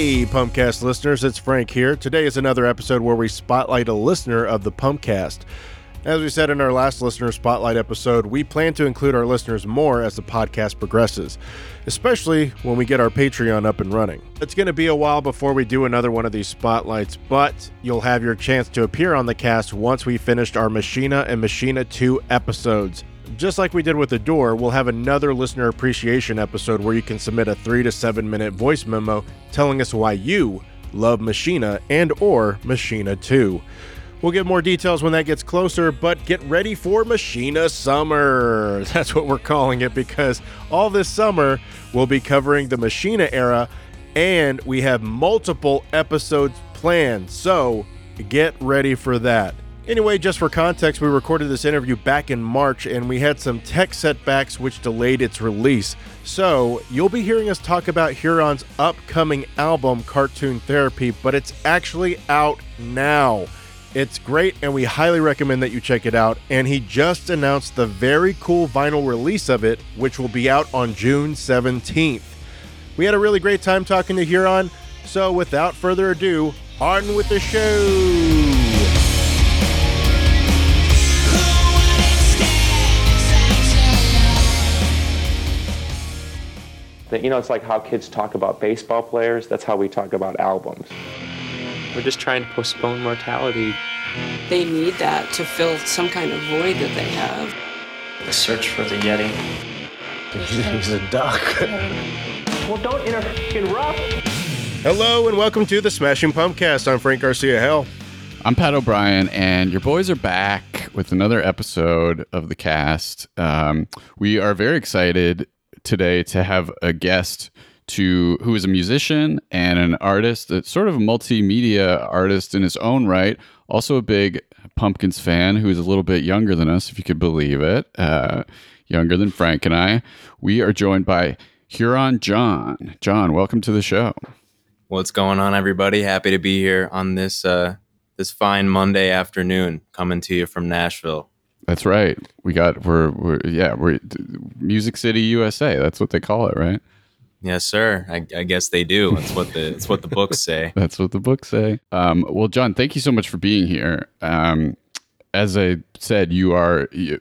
Hey, Pumpkast listeners, it's Frank here. Today is another episode where we spotlight a listener of the Pumpkast. As we said in our last listener spotlight episode, we plan to include our listeners more as the podcast progresses, especially when we get our Patreon up and running. It's going to be a while before we do another one of these spotlights, but you'll have your chance to appear on the cast once we finished our Machina and Machina 2 episodes. Just like we did with Adore, we'll have another listener appreciation episode where you can submit a 3 to 7 minute voice memo telling us why you love Machina and or Machina 2. We'll get more details when that gets closer, but get ready for Machina Summer. That's what we're calling it because all this summer we'll be covering the Machina era and we have multiple episodes planned. So get ready for that. Anyway, just for context, we recorded this interview back in March and we had some tech setbacks which delayed its release. So, you'll be hearing us talk about Huron's upcoming album, Cartoon Therapy, but it's actually out now. It's great, and we highly recommend that you check it out. And he just announced the very cool vinyl release of it, which will be out on June 17th. We had a really great time talking to Huron, so without further ado, on with the show! You know, it's like how kids talk about baseball players. That's how we talk about albums. We're just trying to postpone mortality. They need that to fill some kind of void that they have. The search for the Yeti. He's a duck. Well, don't interrupt. Hello, and welcome to the Smashing Pumpkast. I'm Frank Garcia Hell. I'm Pat O'Brien, and your boys are back with another episode of the cast. Um, we are very excited today to have a guest to who is a musician and an artist, a sort of a multimedia artist in his own right, also a big Pumpkins fan who is a little bit younger than us, if you could believe it, uh, younger than Frank and I. We are joined by Huron John. John, welcome to the show. What's going on, everybody? Happy to be here on this uh, this fine Monday afternoon, coming to you from Nashville. That's right. We got we're we're yeah we're Music City, USA. That's what they call it, right? Yes, sir. I, I guess they do. That's what the that's what the books say. That's what the books say. Um, well, John, thank you so much for being here. Um, as I said, you are. You,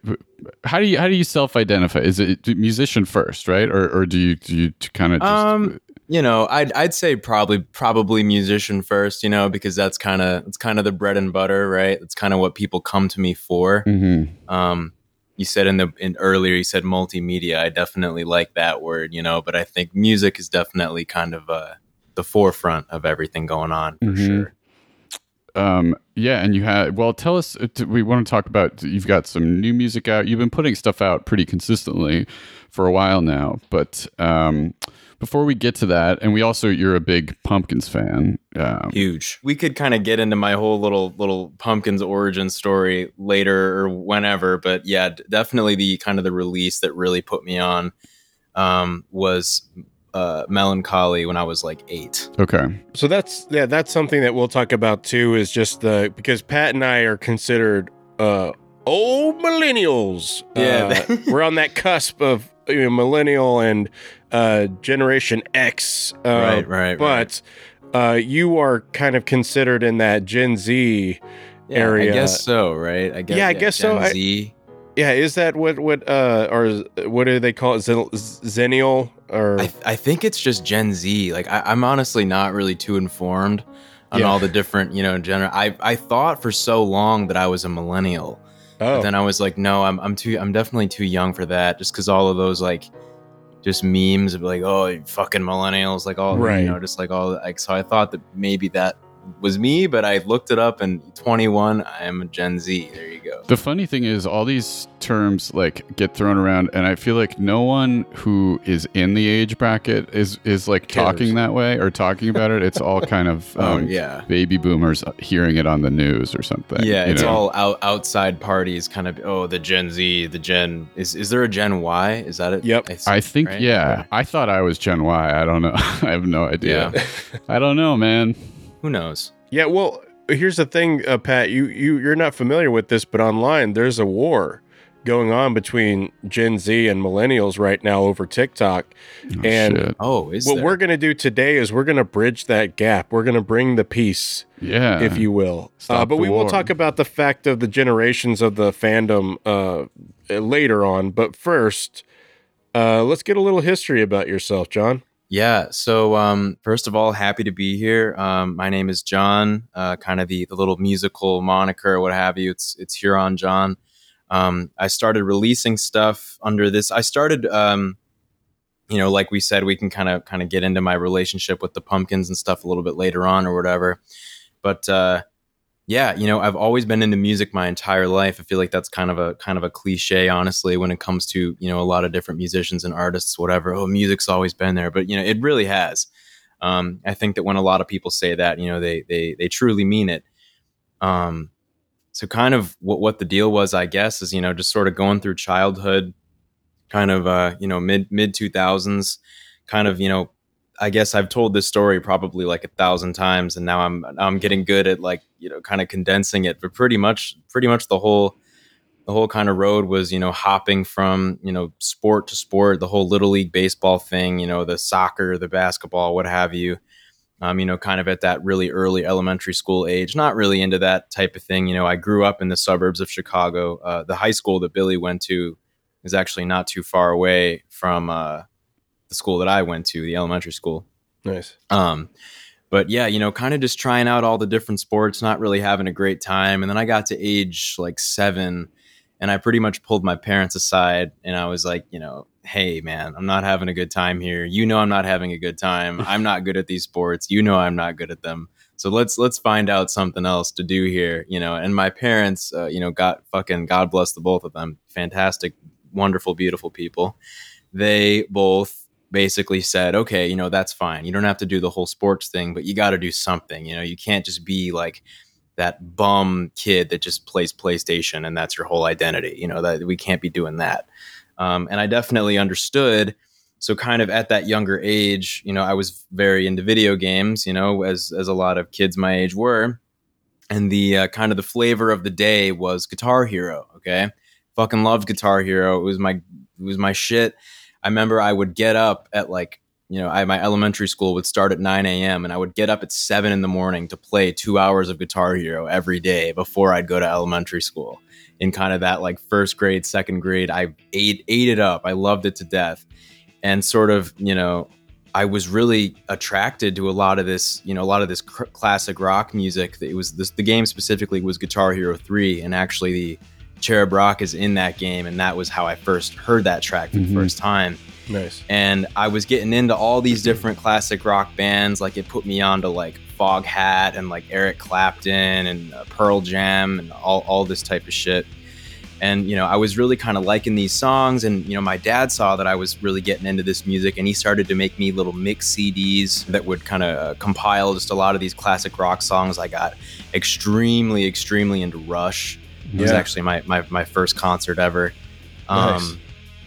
how do you how do you self identify? Is it musician first, right, or or do you do you kind of just? Um, you know, I'd I'd say probably probably musician first. You know, because that's kind of it's kind of the bread and butter, right? That's kind of what people come to me for. Mhm. Um, you said in the in earlier, you said multimedia. I definitely like that word, you know, but I think music is definitely kind of uh, the forefront of everything going on for Mhm. sure. Um, yeah, and you had well, tell us. uh, We want to talk about. You've got some new music out. You've been putting stuff out pretty consistently for a while now. But um, before we get to that, and we also you're a big Pumpkins fan. Um, huge. We could kind of get into my whole little little pumpkins origin story later or whenever, but yeah, definitely the kind of the release that really put me on um, was uh, Mellon Collie when I was like eight. okay. So that's yeah, that's something that we'll talk about too. Is just the because Pat and I are considered uh old millennials. Yeah. Uh, we're on that cusp of you know, millennial and uh, Generation X. Uh, Right, right, But uh, you are kind of considered in that Gen Z area. I guess so, right? I guess. Yeah, I guess so. Gen I- Z. Yeah, is that what what uh or what do they call it? Zen- Zennial or I, I think it's just Gen Z. Like I, I'm honestly not really too informed on Yeah. all the different, you know, gener. I I thought for so long that I was a millennial. oh But then I was like, no, I'm I'm too I'm definitely too young for that. Just because all of those like just memes of like, oh, fucking millennials, like all Right. you know, just like all like. So I thought that maybe that was me, but I looked it up and 21, I am a Gen Z. There you go. The funny thing is, all these terms like get thrown around, and I feel like no one who is in the age bracket is is like Cares. talking that way or talking about it. It's all kind of Oh um, yeah. baby boomers hearing it on the news or something. Yeah, you it's know? all out, outside parties, kind of. Oh, the Gen Z, the Gen is is there a Gen Y? Is that it? Yep. I think, right? yeah. I thought I was Gen Y. I don't know. I have no idea. I don't know, man. Who knows? Yeah, well, here's the thing, uh, Pat. You you you're not familiar with this, but online there's a war going on between Gen Z and millennials right now over TikTok. Oh, and shit. Oh, is what there? we're going to do today is we're going to bridge that gap. We're going to bring the peace, yeah, if you will. Uh, but the we will talk about the fact of the generations of the fandom uh, later on. But first, uh, let's get a little history about yourself, John. Yeah. So, um, first of all, happy to be here. Um, my name is John, uh, kind of the, the little musical moniker, what have you. It's it's Huron John. Um, I started releasing stuff under this. I started, um, you know, like we said, we can kind of kind of get into my relationship with the pumpkins and stuff a little bit later on or whatever. But uh, yeah, you know, I've always been into music my entire life. I feel like that's kind of a kind of a cliche, honestly, when it comes to you know a lot of different musicians and artists, whatever. Oh, music's always been there, but you know, it really has. Um, I think that when a lot of people say that, you know, they they they truly mean it. Um, so kind of what what the deal was, I guess, is you know just sort of going through childhood, kind of uh, you know mid mid two thousands, kind of you know I guess I've told this story probably like a thousand times, and now I'm I'm getting good at like you know kind of condensing it. But pretty much pretty much the whole the whole kind of road was you know hopping from you know sport to sport, the whole little league baseball thing, you know the soccer, the basketball, what have you. Um, you know, kind of at that really early elementary school age, not really into that type of thing. You know, I grew up in the suburbs of Chicago. Uh, the high school that Billy went to is actually not too far away from uh, the school that I went to, the elementary school. Nice. Um, but yeah, you know, kind of just trying out all the different sports, not really having a great time. And then I got to age like seven and I pretty much pulled my parents aside and I was like, you know, hey man, I'm not having a good time here. You know I'm not having a good time. I'm not good at these sports. You know I'm not good at them. So let's let's find out something else to do here, you know. And my parents, uh, you know, got fucking God bless the both of them. Fantastic, wonderful, beautiful people. They both basically said, okay, you know, that's fine. You don't have to do the whole sports thing, but you got to do something. You know, you can't just be like that bum kid that just plays PlayStation and that's your whole identity. You know, that we can't be doing that. Um, and I definitely understood. So, kind of at that younger age, you know, I was very into video games, you know, as as a lot of kids my age were. And the uh, kind of the flavor of the day was Guitar Hero. Okay, fucking loved Guitar Hero. It was my it was my shit. I remember I would get up at like you know, I, my elementary school would start at 9 a.m. and I would get up at seven in the morning to play two hours of Guitar Hero every day before I'd go to elementary school. In kind of that like first grade, second grade, I ate ate it up. I loved it to death, and sort of you know, I was really attracted to a lot of this, you know, a lot of this cr- classic rock music. It was this the game specifically was Guitar Hero 3, and actually the Cherub Rock is in that game, and that was how I first heard that track for the first time Nice. and I was getting into all these different classic rock bands. Like it put me on to like Foghat and like Eric Clapton and uh, Pearl Jam and all all this type of shit. And you know, I was really kind of liking these songs. And you know, my dad saw that I was really getting into this music, and he started to make me little mix CDs that would kind of uh, compile just a lot of these classic rock songs. I got extremely, extremely into Rush. It was actually my, my my first concert ever. Um, Nice.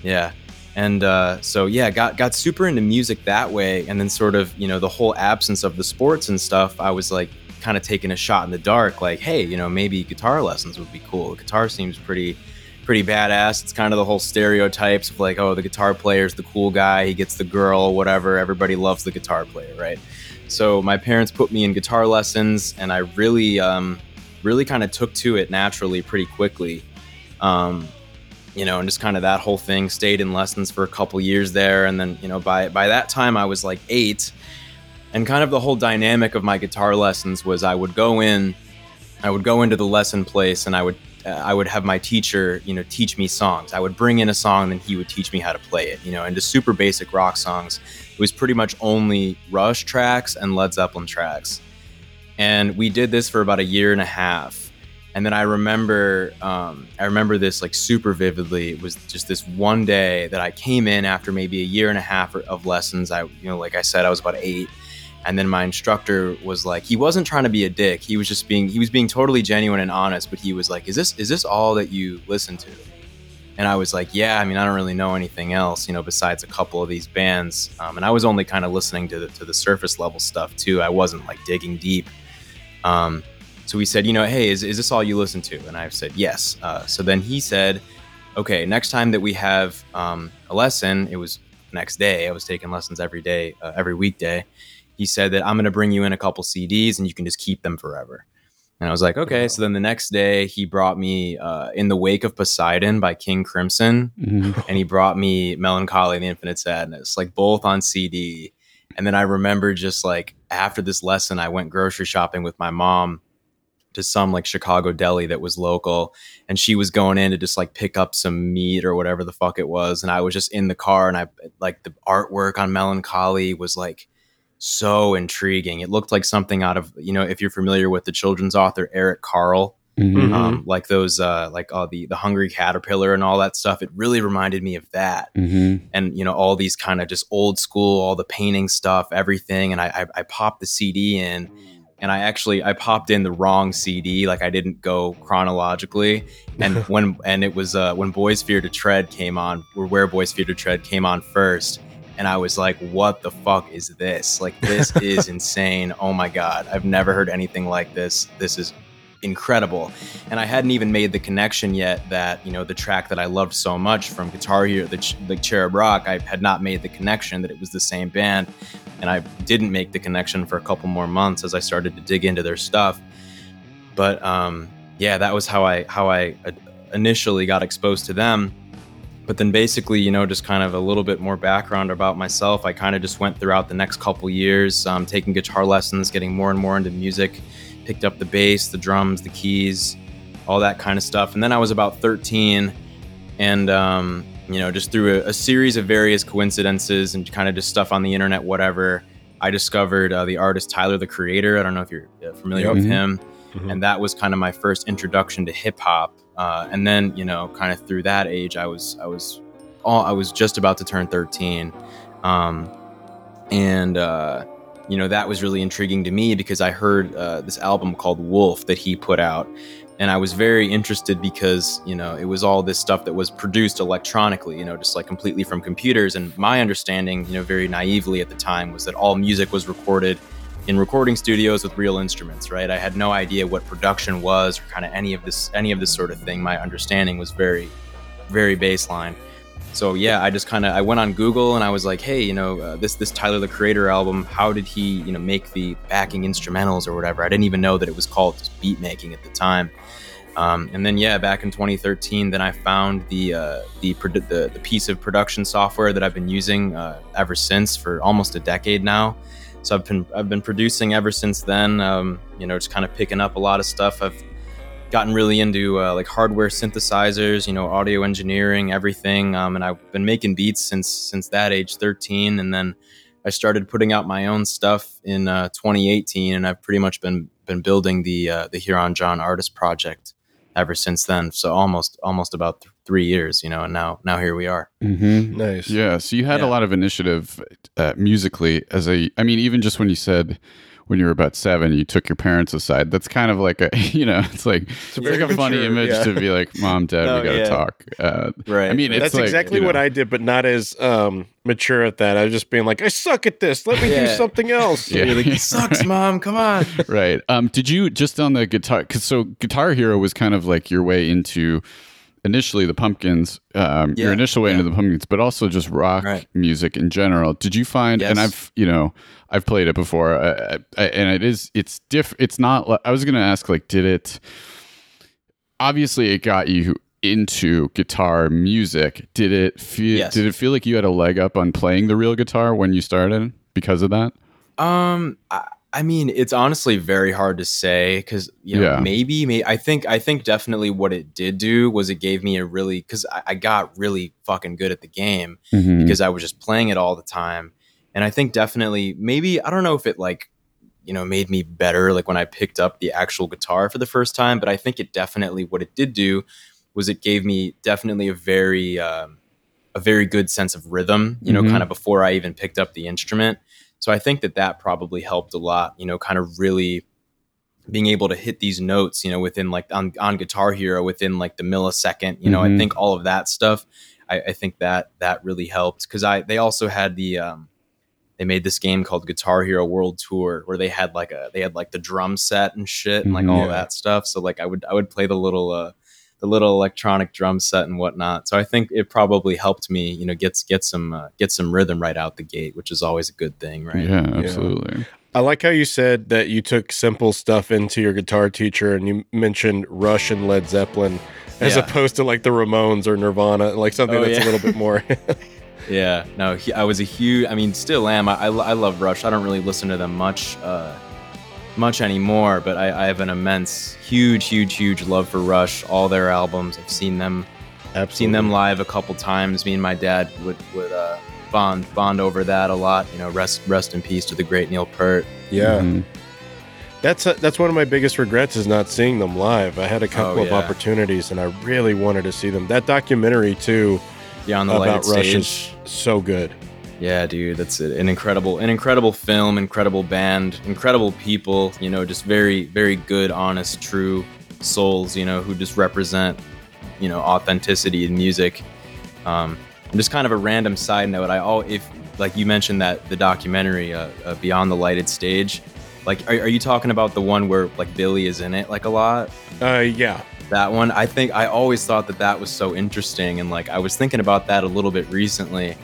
Yeah, and uh, so yeah, got got super into music that way, and then sort of you know the whole absence of the sports and stuff. I was like kind of taking a shot in the dark, like hey, you know maybe guitar lessons would be cool. Guitar seems pretty pretty badass. It's kind of the whole stereotypes of like oh the guitar player's the cool guy, he gets the girl, whatever. Everybody loves the guitar player, right? So my parents put me in guitar lessons, and I really um, really kind of took to it naturally pretty quickly. Um, you know, and just kind of that whole thing. Stayed in lessons for a couple years there, and then you know, by by that time I was like eight, and kind of the whole dynamic of my guitar lessons was I would go in, I would go into the lesson place, and I would uh, I would have my teacher, you know, teach me songs. I would bring in a song, and he would teach me how to play it. You know, and just super basic rock songs. It was pretty much only Rush tracks and Led Zeppelin tracks, and we did this for about a year and a half and then I remember, um, I remember this like super vividly. It was just this one day that I came in after maybe a year and a half of lessons. I, you know, like I said, I was about eight, and then my instructor was like, he wasn't trying to be a dick. He was just being, he was being totally genuine and honest. But he was like, "Is this, is this all that you listen to?" And I was like, "Yeah, I mean, I don't really know anything else, you know, besides a couple of these bands." Um, and I was only kind of listening to the to the surface level stuff too. I wasn't like digging deep. Um, so we said, you know, hey, is, is this all you listen to? And I've said, yes. Uh, so then he said, okay, next time that we have um, a lesson, it was next day. I was taking lessons every day, uh, every weekday. He said that I'm going to bring you in a couple CDs and you can just keep them forever. And I was like, okay. So then the next day, he brought me uh, In the Wake of Poseidon by King Crimson. Mhm. And he brought me Mellon Collie and the Infinite Sadness, like both on CD. And then I remember just like after this lesson, I went grocery shopping with my mom to some like Chicago deli that was local. And she was going in to just like pick up some meat or whatever the fuck it was. And I was just in the car and I like the artwork on Mellon Collie was like, so intriguing. It looked like something out of, you know, if you're familiar with the children's author Eric Carle, Mhm. um, like those, uh, like all the the Hungry Caterpillar and all that stuff. It really reminded me of that, Mhm. and you know, all these kind of just old school, all the painting stuff, everything. And I, I, I popped the CD in, and I actually I popped in the wrong CD, like I didn't go chronologically, and when and it was uh, when Boys Fear to Tread came on, or where Boys Fear to Tread came on first. And I was like, what the fuck is this? Like, this is insane. Oh my God. I've never heard anything like this. This is incredible. And I hadn't even made the connection yet that, you know, the track that I loved so much from Guitar Hero, the, the Cherub Rock, I had not made the connection that it was the same band. And I didn't make the connection for a couple more months as I started to dig into their stuff. But um, yeah, that was how I how I uh, initially got exposed to them. But then basically, you know, just kind of a little bit more background about myself. I kind of just went throughout the next couple years, um, taking guitar lessons, getting more and more into music, picked up the bass, the drums, the keys, all that kind of stuff. And then I was about 13, and um, you know, just through a, a series of various coincidences and kind of just stuff on the internet, whatever, I discovered uh, the artist Tyler the Creator. I don't know if you're uh, familiar Yeah. with him, Mhm. and that was kind of my first introduction to hip hop. Uh, and then, you know, kind of through that age, I was I was all I was just about to turn 13. Um, and uh, you know that was really intriguing to me because I heard uh, this album called Wolf that he put out, and I was very interested because you know it was all this stuff that was produced electronically, you know, just like completely from computers. And my understanding, you know, very naively at the time was that all music was recorded in recording studios with real instruments, right? I had no idea what production was or kind of any of this any of this sort of thing. My understanding was very very baseline. So yeah, I just kind of I went on Google and I was like, hey, you know, uh, this this Tyler the Creator album, how did he you know make the backing instrumentals or whatever? I didn't even know that it was called beat making at the time. Um, and then yeah, back in 2013, then I found the uh, the, the the piece of production software that I've been using uh, ever since for almost a decade now. So I've been I've been producing ever since then. Um, you know, just kind of picking up a lot of stuff. I've gotten really into uh, like hardware synthesizers, you know, audio engineering, everything. Um, and I've been making beats since since that age, 13. And then I started putting out my own stuff in uh, 2018, and I've pretty much been been building the uh, the Huron John Artist Project ever since then. So almost almost about th- three years, you know. And now now here we are. Mhm. Nice. Yeah. So you had a lot of initiative uh, musically as a, I mean, even just when you said when you were about seven, you took your parents aside. That's kind of like a, you know, it's like, it's, a like a funny mature, image yeah. to be like, mom, dad, Oh, we got to yeah. talk. Uh, Right. I mean, it's That's like, exactly you what I did, but not as um, mature at that. I was just being like, I suck at this. Let me do something else. Yeah. You're like, it sucks, mom. Come on. right. Um, did you just on the guitar? Cause so Guitar Hero was kind of like your way into initially the Pumpkins, um, your initial way yeah. into the Pumpkins, but also just rock Right. music in general. Did you find? And I've you know I've played it before, uh, I, and it is it's diff. It's not. I was gonna ask like, did it? Obviously, it got you into guitar music. Did it feel? Yes. Did it feel like you had a leg up on playing the real guitar when you started because of that? Um, I, I mean, it's honestly very hard to say because you know Yeah. maybe, may I think I think definitely what it did do was it gave me a really because I, I got really fucking good at the game Mhm. because I was just playing it all the time, and I think definitely maybe I don't know if it like you know made me better like when I picked up the actual guitar for the first time, but I think it definitely what it did do was it gave me definitely a very um, a very good sense of rhythm, you know, Mhm. kind of before I even picked up the instrument. So I think that that probably helped a lot, you know, kind of really being able to hit these notes, you know, within like on, on Guitar Hero within like the millisecond, you know, Mhm. I think all of that stuff, I, I think that that really helped because I they also had the um, they made this game called Guitar Hero World Tour where they had like a they had like the drum set and shit and like Mhm. all that stuff. So like I would I would play the little uh the little electronic drum set and whatnot. So I think it probably helped me, you know, get get some uh, get some rhythm right out the gate, which is always a good thing, right? Yeah, absolutely. I like how you said that you took simple stuff into your guitar teacher and you mentioned Rush and Led Zeppelin as Yeah. opposed to like the Ramones or Nirvana, like something Oh, that's yeah. a little bit more. Yeah, no, he, I was a huge. I mean, still am. I, I, I love Rush. I don't really listen to them much, uh, much anymore. But I, I have an immense, huge, huge, huge love for Rush. All their albums. I've seen them, Absolutely. seen them live a couple times. Me and my dad would would uh, bond bond over that a lot. You know, rest rest in peace to the great Neil Peart. Yeah. Mhm. That's uh that's one of my biggest regrets is not seeing them live. I had a couple Oh, of opportunities and I really wanted to see them. That documentary too yeah, on the about lighted Rush stage. is so good. Yeah, dude, that's an incredible, an incredible film, incredible band, incredible people. You know, just very, very good, honest, true souls. You know, who just represent, you know, authenticity in music. Um, and just kind of a random side note. I all if like you mentioned that the documentary, uh, uh, Beyond the Lighted Stage. Like, are, are you talking about the one where like Billy is in it like a lot? Uh yeah. that one i think i always thought that that was so interesting and like i was thinking about that a little bit recently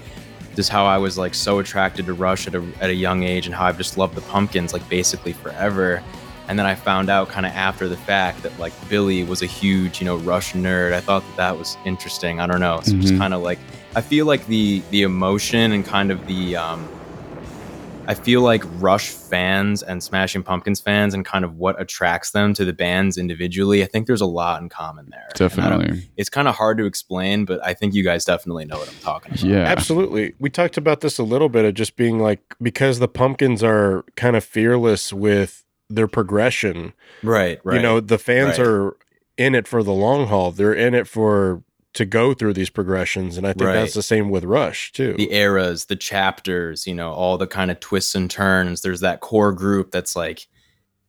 just how i was like so attracted to rush at a, at a young age and how i've just loved the pumpkins like basically forever. And then i found out kind of after the fact that like billy was a huge you know rush nerd. I thought that that was interesting. I don't know. So just Mhm. kind of like i feel like the the emotion and kind of the um I feel like Rush fans and Smashing Pumpkins fans and kind of what attracts them to the bands individually, I think there's a lot in common there. And I don't- Definitely. It's kind of hard to explain, but I think you guys definitely know what I'm talking about. Yeah. Absolutely. We talked about this a little bit of just being like because the pumpkins are kind of fearless with their progression. Right, right. You know, the fans Right. are in it for the long haul. They're in it for to go through these progressions. And I think Right. that's the same with Rush too. the eras, the chapters, you know, all the kind of twists and turns. There's that core group that's like,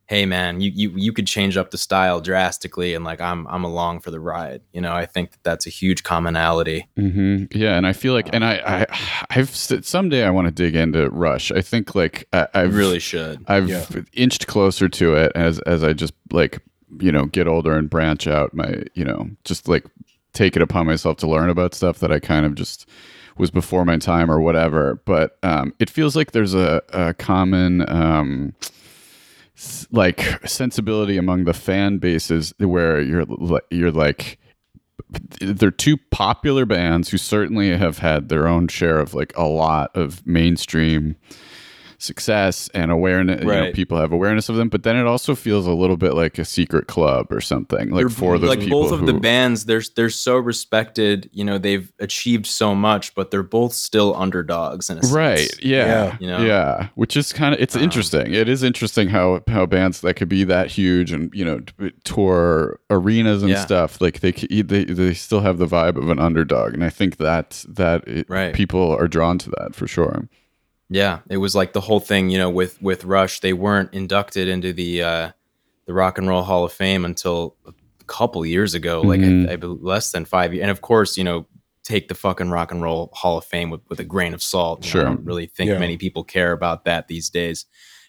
hey man, you you you could change up the style drastically and like I'm I'm along for the ride. You know, I think that that's a huge commonality. hmm Yeah, and I feel like, and I, I, I've s- someday I want to dig into Rush. I think like I, I I've really should. I've Yeah. inched closer to it as as I just like you know get older and branch out my you know just like take it upon myself to learn about stuff that I kind of just was before my time or whatever. But um, it feels like there's a, a common um, like sensibility among the fan bases where you're you're like they're two popular bands who certainly have had their own share of like a lot of mainstream success and awareness. You know, people have awareness of them, but then it also feels a little bit like a secret club or something. Like They're- for those like people both of who, the bands they're they're so respected you know they've achieved so much but they're both still underdogs in a sense. Right. Yeah. Yeah. You know? Yeah. Which is kind of it's Um, interesting. It is interesting how how bands that could be that huge and you know tour arenas and Yeah. stuff like they, they they still have the vibe of an underdog, and I think that that it, Right. people are drawn to that for sure. Yeah it was like the whole thing you know with with rush they weren't inducted into the uh the rock and roll hall of fame until a couple years ago like Mhm. I, I less than five years and of course you know take the fucking rock and roll hall of fame with, with a grain of salt you know, Sure. i don't really think Yeah. many people care about that these days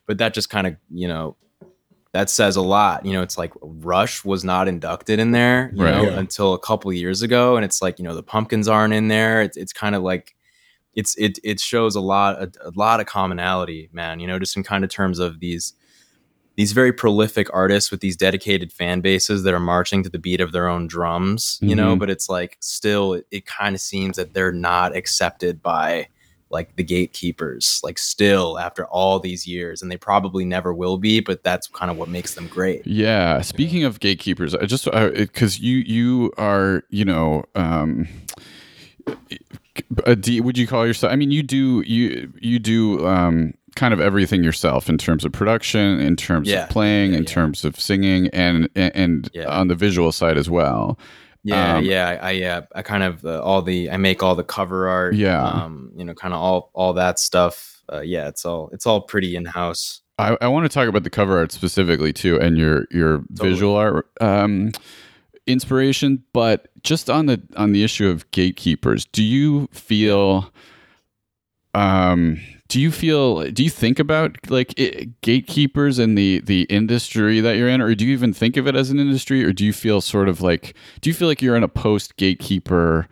but that just kind of you know that says a lot. You know, it's like Rush was not inducted in there, you Right. know, Yeah. until a couple years ago, and it's like you know the Pumpkins aren't in there. It's it's kind of like it's it it shows a lot a, a lot of commonality, man. You know, just in kind of terms of these these very prolific artists with these dedicated fan bases that are marching to the beat of their own drums. You know, Mhm. but it's like still it, it kind of seems that they're not accepted by like the gatekeepers like still after all these years and they probably never will be but that's kind of what makes them great Yeah. Speaking of gatekeepers, I just because you you are you know. um a D, would you call yourself? I mean, you do you you do um, kind of everything yourself in terms of production, in terms Yeah. of playing, Yeah, in yeah. terms of singing, and and, and Yeah. on the visual side as well. yeah Um, yeah i yeah i kind of uh, all the i make all the cover art Yeah. um you know kind of all all that stuff uh, yeah it's all it's all pretty in-house I, I want to talk about the cover art specifically too, and your your Totally. visual art um, inspiration. But just on the on the issue of gatekeepers, do you feel um, do you feel do you think about like i gatekeepers in the the industry that you're in or do you even think of it as an industry or do you feel sort of like do you feel like you're in a post gatekeeper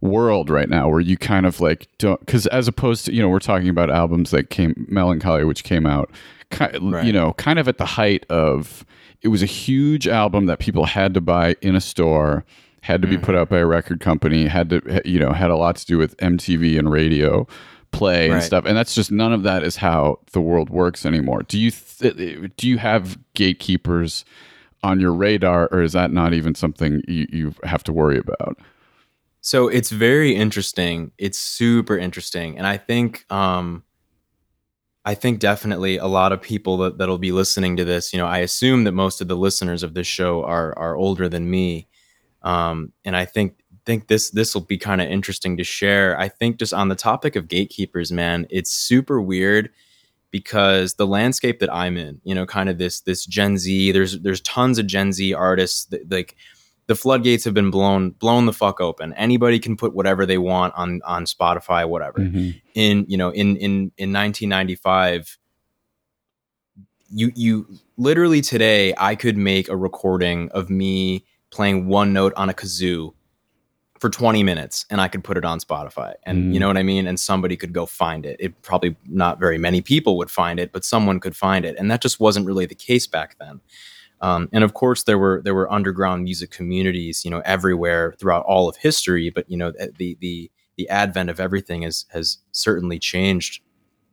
world right now where you kind of like don't because as opposed to you know we're talking about albums that came Mellon Collie which came out ki- Right. you know kind of at the height of it was a huge album that people had to buy in a store had to be mm. put out by a record company had to you know had a lot to do with mtv and radio play and Right. stuff and that's just none of that is how the world works anymore do you th- uh, do you have gatekeepers on your radar or is that not even something you, you have to worry about So it's very interesting. It's super interesting, and I think, um, I think definitely a lot of people that that'll be listening to this. You know, I assume that most of the listeners of this show are are older than me, um, and I think think this this will be kind of interesting to share. I think just on the topic of gatekeepers, man, it's super weird because the landscape that I'm in, you know, kind of this this Gen Z. There's there's tons of Gen Z artists that like the floodgates have been blown blown the fuck open. Anybody can put whatever they want on on Spotify, whatever. Mm-hmm. In you know in in in 1995, you you literally today I could make a recording of me playing one note on a kazoo for 20 minutes and I could put it on Spotify. And you mm. know what I mean? And somebody could go find it. It probably not very many people would find it, but someone could find it. And that just wasn't really the case back then. Um, and of course, there were there were underground music communities, you know, everywhere throughout all of history. But you know, the the the advent of everything has has certainly changed,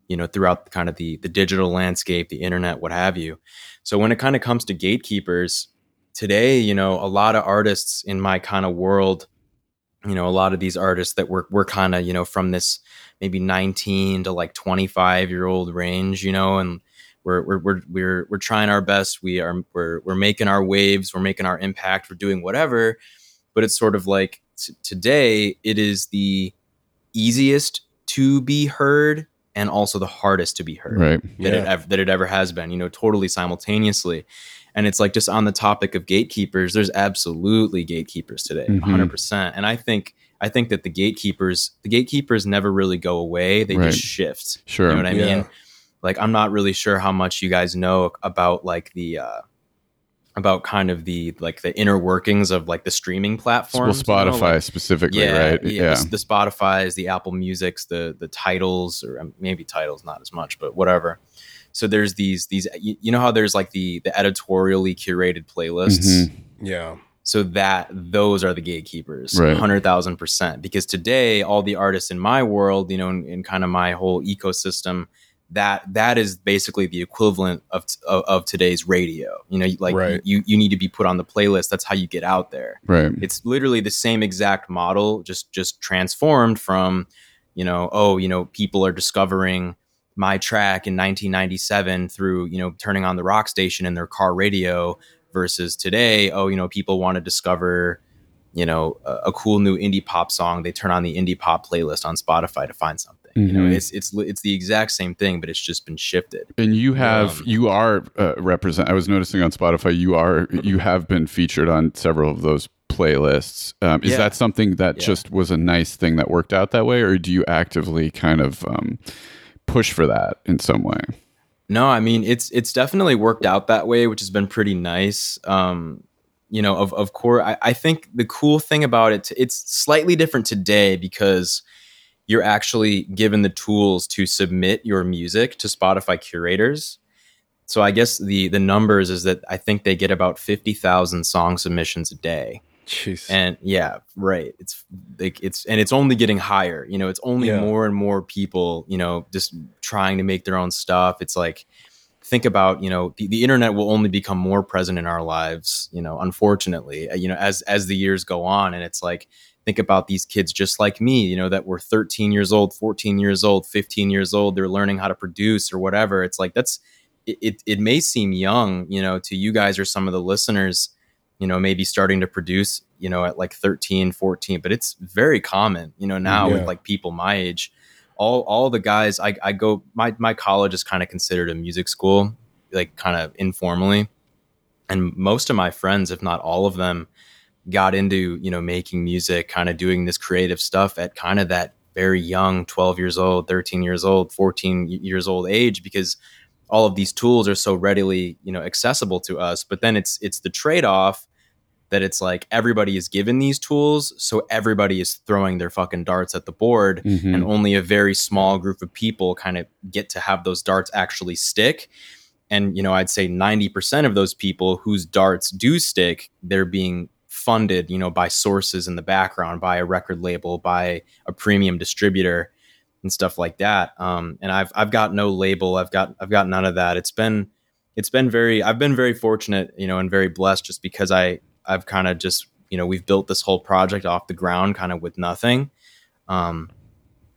you know, throughout kind of the the digital landscape, the internet, what have you. So when it kind of comes to gatekeepers today, you know, a lot of artists in my kind of world, you know, a lot of these artists that were were kind of you know from this maybe 19 to like 25 year old range, you know, and we're we're we're we're we're trying our best. We are we're we're making our waves. We're making our impact. We're doing whatever. But it's sort of like t- today, it is the easiest to be heard and also the hardest to be heard right that it Yeah. ever, that it ever has been. You know, totally simultaneously. And it's like just on the topic of gatekeepers. There's absolutely gatekeepers today, Mhm. 100. percent And I think I think that the gatekeepers the gatekeepers never really go away. They Right. just shift. Sure. You know what I Yeah. mean? Like I'm not really sure how much you guys know about like the uh about kind of the like the inner workings of like the streaming well platforms. you know, spotify like- specifically yeah, right yeah, The, the Spotify's, the Apple Music's, the the Tidal's, or um, maybe Tidal's not as much, but whatever. So there's these these you, you know how there's like the the editorially curated playlists. Mhm. Yeah. So that those are the gatekeepers, Right. hundred thousand percent. Because today, all the artists in my world, you know, in, in kind of my whole ecosystem, that that is basically the equivalent of of, of today's radio. You know, like Right. you you need to be put on the playlist. That's how you get out there right it's literally the same exact model just just transformed from you know oh you know people are discovering my track in 1997 through you know turning on the rock station in their car radio versus today oh you know people want to discover you know a, a cool new indie pop song they turn on the indie pop playlist on spotify to find something you know Mhm. it's it's it's the exact same thing but it's just been shifted and you have Um, you are uh, represent i was noticing on spotify you are you have been featured on several of those playlists um, is Yeah. that something that Yeah. just was a nice thing that worked out that way or do you actively kind of um, push for that in some way No, I mean it's it's definitely worked out that way, which has been pretty nice. Um, you know, of of course, I, I think the cool thing about it, it's slightly different today because you're actually given the tools to submit your music to Spotify curators. So I guess the the numbers is that I think they get about fifty thousand song submissions a day. Jeez. And yeah, right. It's like it's and it's only getting higher. You know, it's only Yeah. more and more people, you know, just trying to make their own stuff. It's like think about, you know, the, the internet will only become more present in our lives, you know, unfortunately, uh, you know, as as the years go on and it's like think about these kids just like me, you know, that were 13 years old, 14 years old, 15 years old, they're learning how to produce or whatever. It's like that's it, it, it may seem young, you know, to you guys or some of the listeners, you know, maybe starting to produce, you know, at like 13, 14, but it's very common, you know, now Yeah. with like people my age. All all the guys I, I go my my college is kind of considered a music school, like kind of informally. And most of my friends, if not all of them, got into, you know, making music, kind of doing this creative stuff at kind of that very young 12 years old 13 years old 14 years old age because all of these tools are so readily you know accessible to us but then it's it's the trade-off that it's like everybody is given these tools so everybody is throwing their fucking darts at the board Mhm. and only a very small group of people kind of get to have those darts actually stick. And you know i'd say 90% of those people whose darts do stick they're being funded you know by sources in the background by a record label by a premium distributor and stuff like that. Um, and i've i've got no label. I've got i've got none of that. It's been it's been very i've been very fortunate you know and very blessed just because i i've kind of just you know we've built this whole project off the ground kind of with nothing um,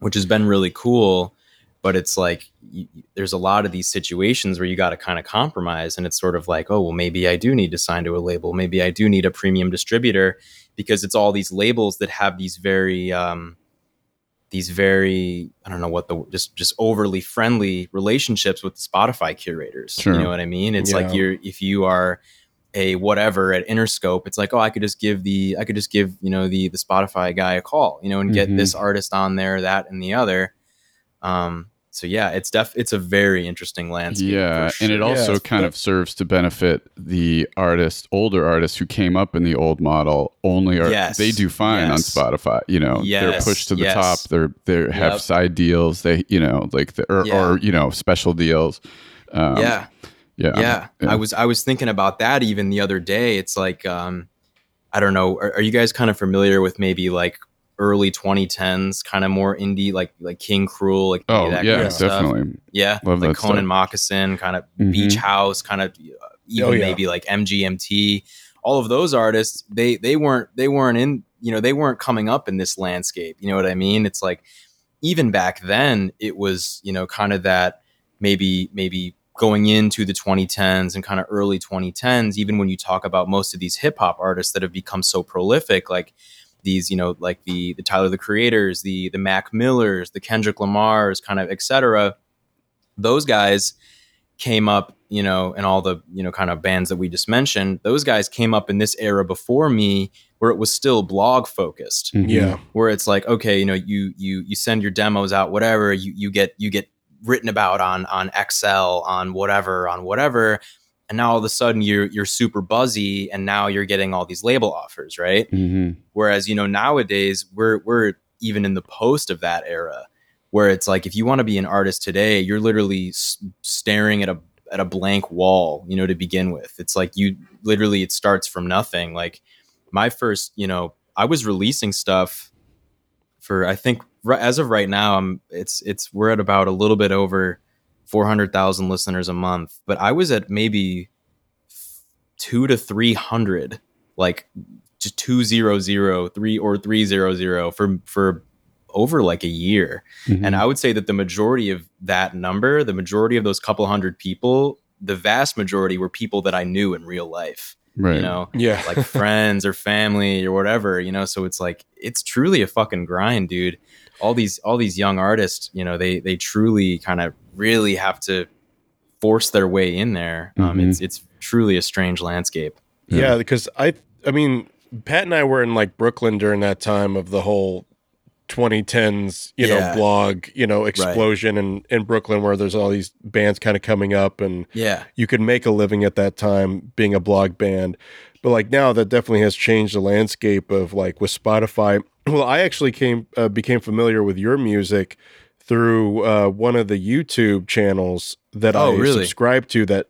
which has been really cool but it's like y- y- there's a lot of these situations where you got to kind of compromise and it's sort of like oh well maybe i do need to sign to a label maybe i do need a premium distributor because it's all these labels that have these very um, these very i don't know what the just just overly friendly relationships with the spotify curators Sure. you know what i mean it's Yeah. like you're if you are a whatever at interscope it's like oh i could just give the i could just give you know the the spotify guy a call you know and get Mhm. this artist on there that and the other um so yeah it's def it's a very interesting landscape yeah, for and it also Yeah, kind but- of serves to benefit the artist, older artists who came up in the old model. Only are Yes, they do fine on. Spotify. You know, they're pushed to the yes. top. They're they have Yep. side deals. They you know like the or, Yeah. or you know special deals. Um, yeah yeah, yeah. I was I was thinking about that even the other day. It's like um I don't know, are, are you guys kind of familiar with maybe like early 2010s kind of more indie like like King Krule like Oh that yeah, kind of stuff? definitely. Yeah, Love like Connan stuff. Mockasin, kind of Mhm. Beach House, kind of uh, even Oh, yeah. maybe like MGMT. All of those artists, they they weren't they weren't in you know they weren't coming up in this landscape. You know what I mean? It's like even back then, it was you know kind of that maybe maybe going into the 2010s and kind of early 2010s. Even when you talk about most of these hip hop artists that have become so prolific, like these you know like the the Tyler the Creators, the the Mac Millers, the Kendrick Lamars, kind of etc. Those guys came up, you know, and all the you know kind of bands that we just mentioned. Those guys came up in this era before me, where it was still blog focused Mhm. Yeah. where it's like okay you know you you you send your demos out whatever you you get you get written about on on excel on whatever on whatever and now all of a sudden you're you're super buzzy and now you're getting all these label offers right? Mhm. whereas you know nowadays we're we're even in the post of that era where it's like if you want to be an artist today you're literally s- staring at a at a blank wall you know to begin with. It's like you literally it starts from nothing. Like my first you know i was releasing stuff for i think as of right now i'm it's it's we're at about a little bit over 400,000 listeners a month but i was at maybe 2 to 300 like just 200 3 or 300 for for over like a year Mhm. and I would say that the majority of that number, the majority of those couple hundred people, the vast majority were people that I knew in real life, right. you know, Yeah. like friends or family or whatever, you know. So it's like it's truly a fucking grind, dude. All these all these young artists, you know, they they truly kind of really have to force their way in there. Um, Mhm. it's it's truly a strange landscape. Yeah, because I I mean, Pat and I were in like Brooklyn during that time of the whole 2010s, you Yeah. know, blog, you know, explosion in in Brooklyn where there's all these bands kind of coming up and Yeah, you could make a living at that time being a blog band. But like now that definitely has changed the landscape of like with Spotify. Well, I actually came uh, became familiar with your music through uh, one of the YouTube channels that Oh, I really? subscribe to that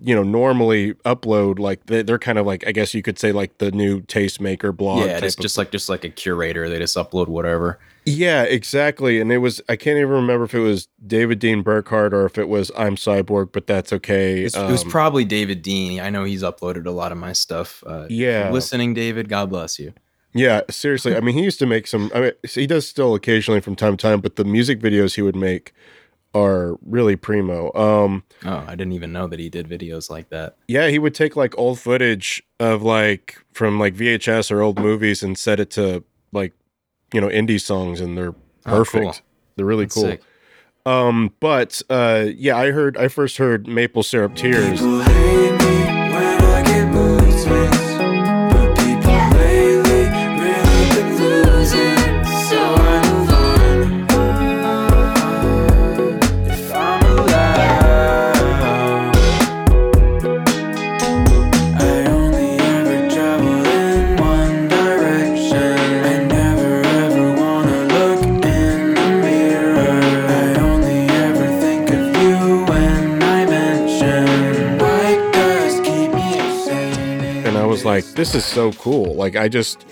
you know normally upload like they, they're kind of like I guess you could say like the new tastemaker blog. yeah, it's of- just like just like a curator. They just upload whatever. yeah, exactly. And it was I can't even remember if it was David Dean Burkhardt or if it was I'm Cyborg, but that's okay. It's, it was Um, probably David Dean. I know he's uploaded a lot of my stuff. Uh, Yeah. listening, David. God bless you. Yeah, seriously. I mean, he used to make some. I mean, he does still occasionally from time to time, but the music videos he would make are really primo. Um, Oh, I didn't even know that he did videos like that. yeah, he would take like old footage of like from like VHS or old movies and set it to like you know indie songs, and they're Oh, perfect. cool. They're really That's cool. sick. Um, but uh, yeah, I heard. I first heard Maple Syrup Tears. Like, this is so cool. Like, I just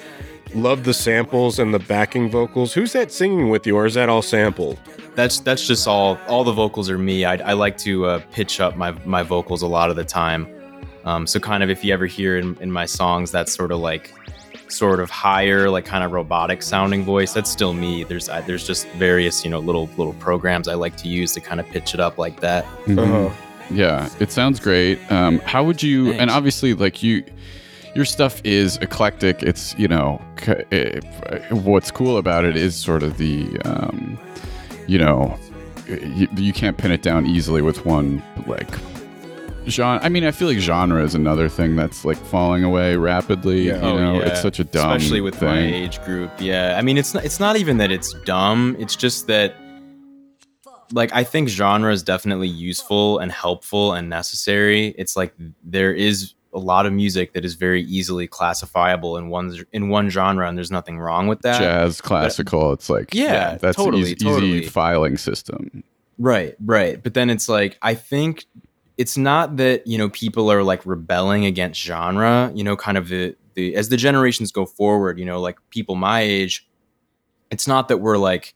love the samples and the backing vocals. Who's that singing with you, or is that all sampled? That's that's just all. All the vocals are me. I, I like to uh, pitch up my my vocals a lot of the time. Um, so kind of if you ever hear in, in my songs, that's sort of like sort of higher, like kind of robotic sounding voice. That's still me. There's I, there's just various you know little little programs I like to use to kind of pitch it up like that. Uh-huh. Yeah, it sounds great. Um, how would you? Thanks. And obviously, like you, your stuff is eclectic. It's you know, c- eh, what's cool about it is sort of the, um, you know, you, you can't pin it down easily with one like genre. I mean, I feel like genre is another thing that's like falling away rapidly. Yeah. You Oh, know, yeah. it's such a dumb, especially with my age group. Yeah, I mean, it's not. It's not even that it's dumb. It's just that, like, I think genre is definitely useful and helpful and necessary. It's like there is a lot of music that is very easily classifiable in one in one genre, and there's nothing wrong with that. Jazz, classical. It's like Yeah, that's an totally, easy, totally. easy filing system. Right, right. But then it's like I think it's not that, you know, people are like rebelling against genre, you know, kind of the the as the generations go forward, you know, like people my age, it's not that we're like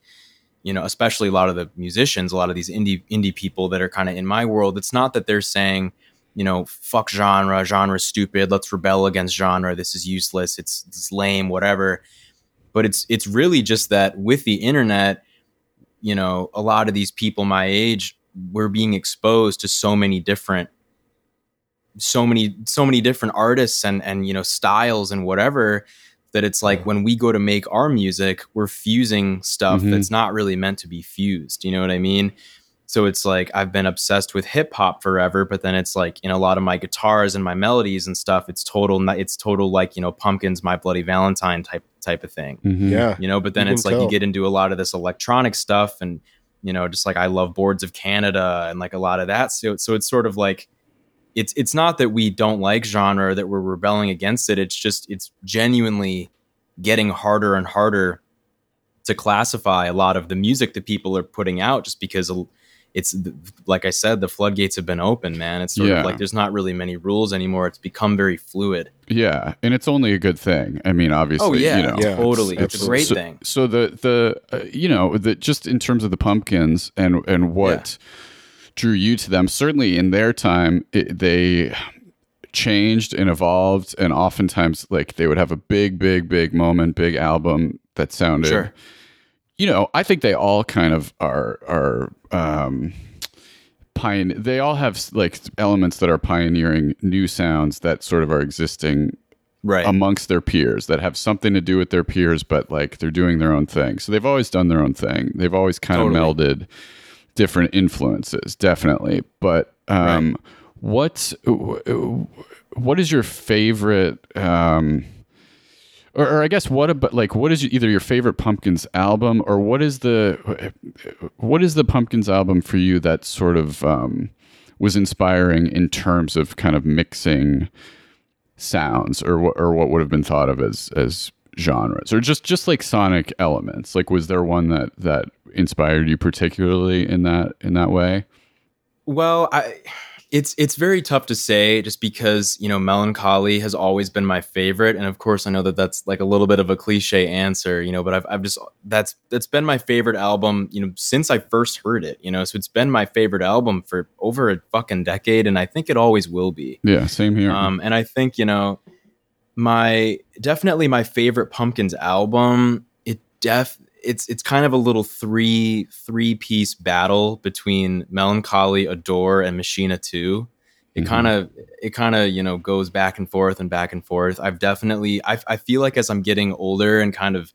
you know, especially a lot of the musicians, a lot of these indie indie people that are kind of in my world, it's not that they're saying, you know, fuck genre, genre is stupid, let's rebel against genre, this is useless, it's, it's lame, whatever. But it's it's really just that with the internet, you know, a lot of these people my age, we're being exposed to so many different so many so many different artists and and you know styles and whatever that it's like when we go to make our music we're fusing stuff Mhm. that's not really meant to be fused you know what i mean so it's like i've been obsessed with hip hop forever but then it's like in a lot of my guitars and my melodies and stuff it's total it's total like you know pumpkins my bloody valentine type type of thing Mhm. Yeah. you know but then it's like tell. you get into a lot of this electronic stuff and you know just like i love boards of canada and like a lot of that so so it's sort of like it's it's not that we don't like genre that we're rebelling against it it's just it's genuinely getting harder and harder to classify a lot of the music that people are putting out just because it's like i said the floodgates have been open man it's sort Yeah. of like there's not really many rules anymore it's become very fluid Yeah, and it's only a good thing. I mean, obviously, oh yeah, you know, Yeah, totally it's- it's, a great so, thing So the the uh, you know the just in terms of the pumpkins and and what drew you to them. Certainly in their time, it, they changed and evolved, and oftentimes like they would have a big, big, big moment, big album that sounded. Sure. You know, I think they all kind of are are. um Pioneer, they all have like elements that are pioneering new sounds that sort of are existing right amongst their peers that have something to do with their peers, but like they're doing their own thing. So they've always done their own thing. They've always kind Totally. of melded different influences, definitely. But um, what what is your favorite? Um, or, or I guess what about like what is either your favorite Pumpkins album or what is the what is the Pumpkins album for you that sort of um, was inspiring in terms of kind of mixing sounds or what or what would have been thought of as as genres? Or just just like sonic elements? Like was there one that that inspired you particularly in that in that way? Well, I it's it's very tough to say just because you know Mellon Collie has always been my favorite, and of course I know that that's like a little bit of a cliche answer, you know, but I've I've just that's that's been my favorite album, you know, since I first heard it, you know, so it's been my favorite album for over a fucking decade, and I think it always will be. yeah same here Um, and I think you know, my definitely my favorite Pumpkins album. It def it's it's kind of a little three three piece battle between Mellon Collie, Adore, and Machina Two. It Mhm. kind of it kind of you know goes back and forth and back and forth. I've definitely I I feel like as I'm getting older and kind of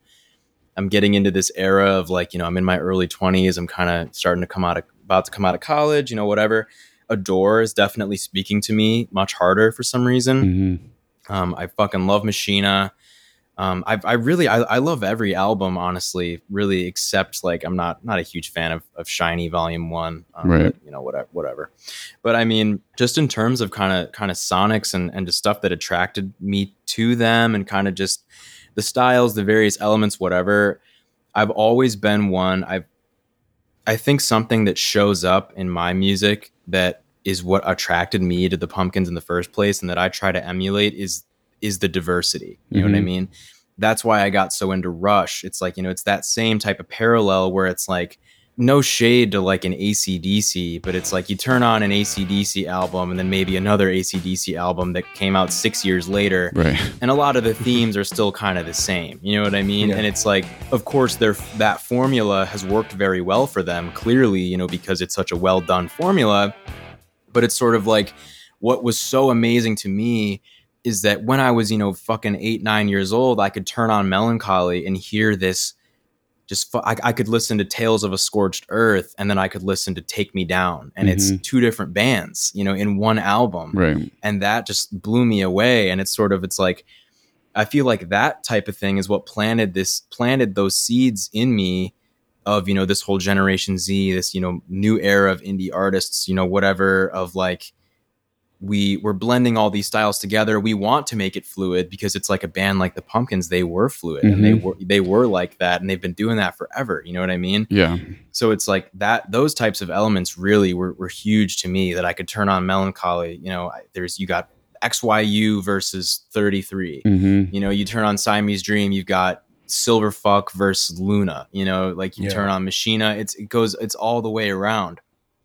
I'm getting into this era of like you know I'm in my early 20s. I'm kind of starting to come out of about to come out of college. You know whatever. Adore is definitely speaking to me much harder for some reason. Mhm. Um, I fucking love Machina. Um, I, I really, I, I love every album, honestly, really, except like I'm not not a huge fan of, of Shiny Volume One, um, Right. but, you know, whatever, whatever. But I mean, just in terms of kind of kind of sonics and and just stuff that attracted me to them, and kind of just the styles, the various elements, whatever. I've always been one. I've I think something that shows up in my music that is what attracted me to the Pumpkins in the first place, and that I try to emulate is is the diversity. You know what I Mhm. mean? That's why I got so into Rush. It's like, you know, it's that same type of parallel where it's like no shade to like an ACDC, but it's like you turn on an ACDC album and then maybe another ACDC album that came out six years later Right. and a lot of the themes are still kind of the same you know what i mean Yeah. and it's like of course their that formula has worked very well for them clearly you know because it's such a well done formula but it's sort of like what was so amazing to me is that when i was you know fucking eight nine years old i could turn on Mellon Collie and hear this just fu- I, I could listen to tales of a scorched earth and then i could listen to take me down. And it's mm-hmm. two different bands you know in one album. Right. and that just blew me away. And it's sort of it's like i feel like that type of thing is what planted this planted those seeds in me of you know this whole generation z this you know new era of indie artists you know whatever of like we we're blending all these styles together. We want to make it fluid because it's like a band like the pumpkins they were fluid and they were they were like that and they've been doing that forever you know what i mean? Yeah. so it's like that those types of elements really were, were huge to me that i could turn on Mellon Collie you know I- there's you got xyu versus 33 hmm you know you turn on siamese dream you've got silverfuck versus luna you know like you Yeah. turn on machina it's it goes it's all the way around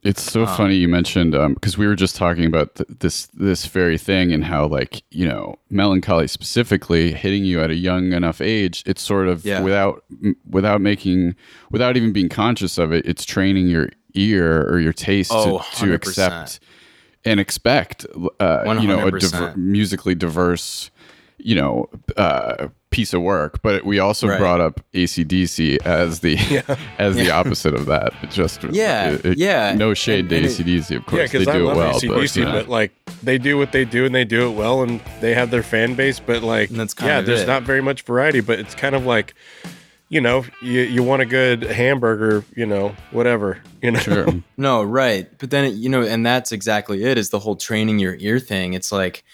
It's so Um, funny you mentioned because we were just talking about th- this this very thing and how like you know Mellon Collie specifically hitting you at a young enough age. It's sort of Yeah. without m- without making without even being conscious of it. It's training your ear or your taste Oh, to, to accept and expect uh, you know a diver- musically diverse you know uh, piece of work. But we also Right. brought up ACDC as the as the Yeah. opposite of that. It just Yeah, it- it- yeah. No shade And- to and it- ACDC, of Yeah, course. they because I do love it well. ACDC, you but, like they do what they do and they do it well, and they have their fan base. But like, And that's kind yeah, of there's it. not very much variety. But it's kind of like, you know, you you want a good hamburger, you know, whatever, you know. Sure. No, right. But then it- you know, and that's exactly it. Is the whole training your ear thing. It's like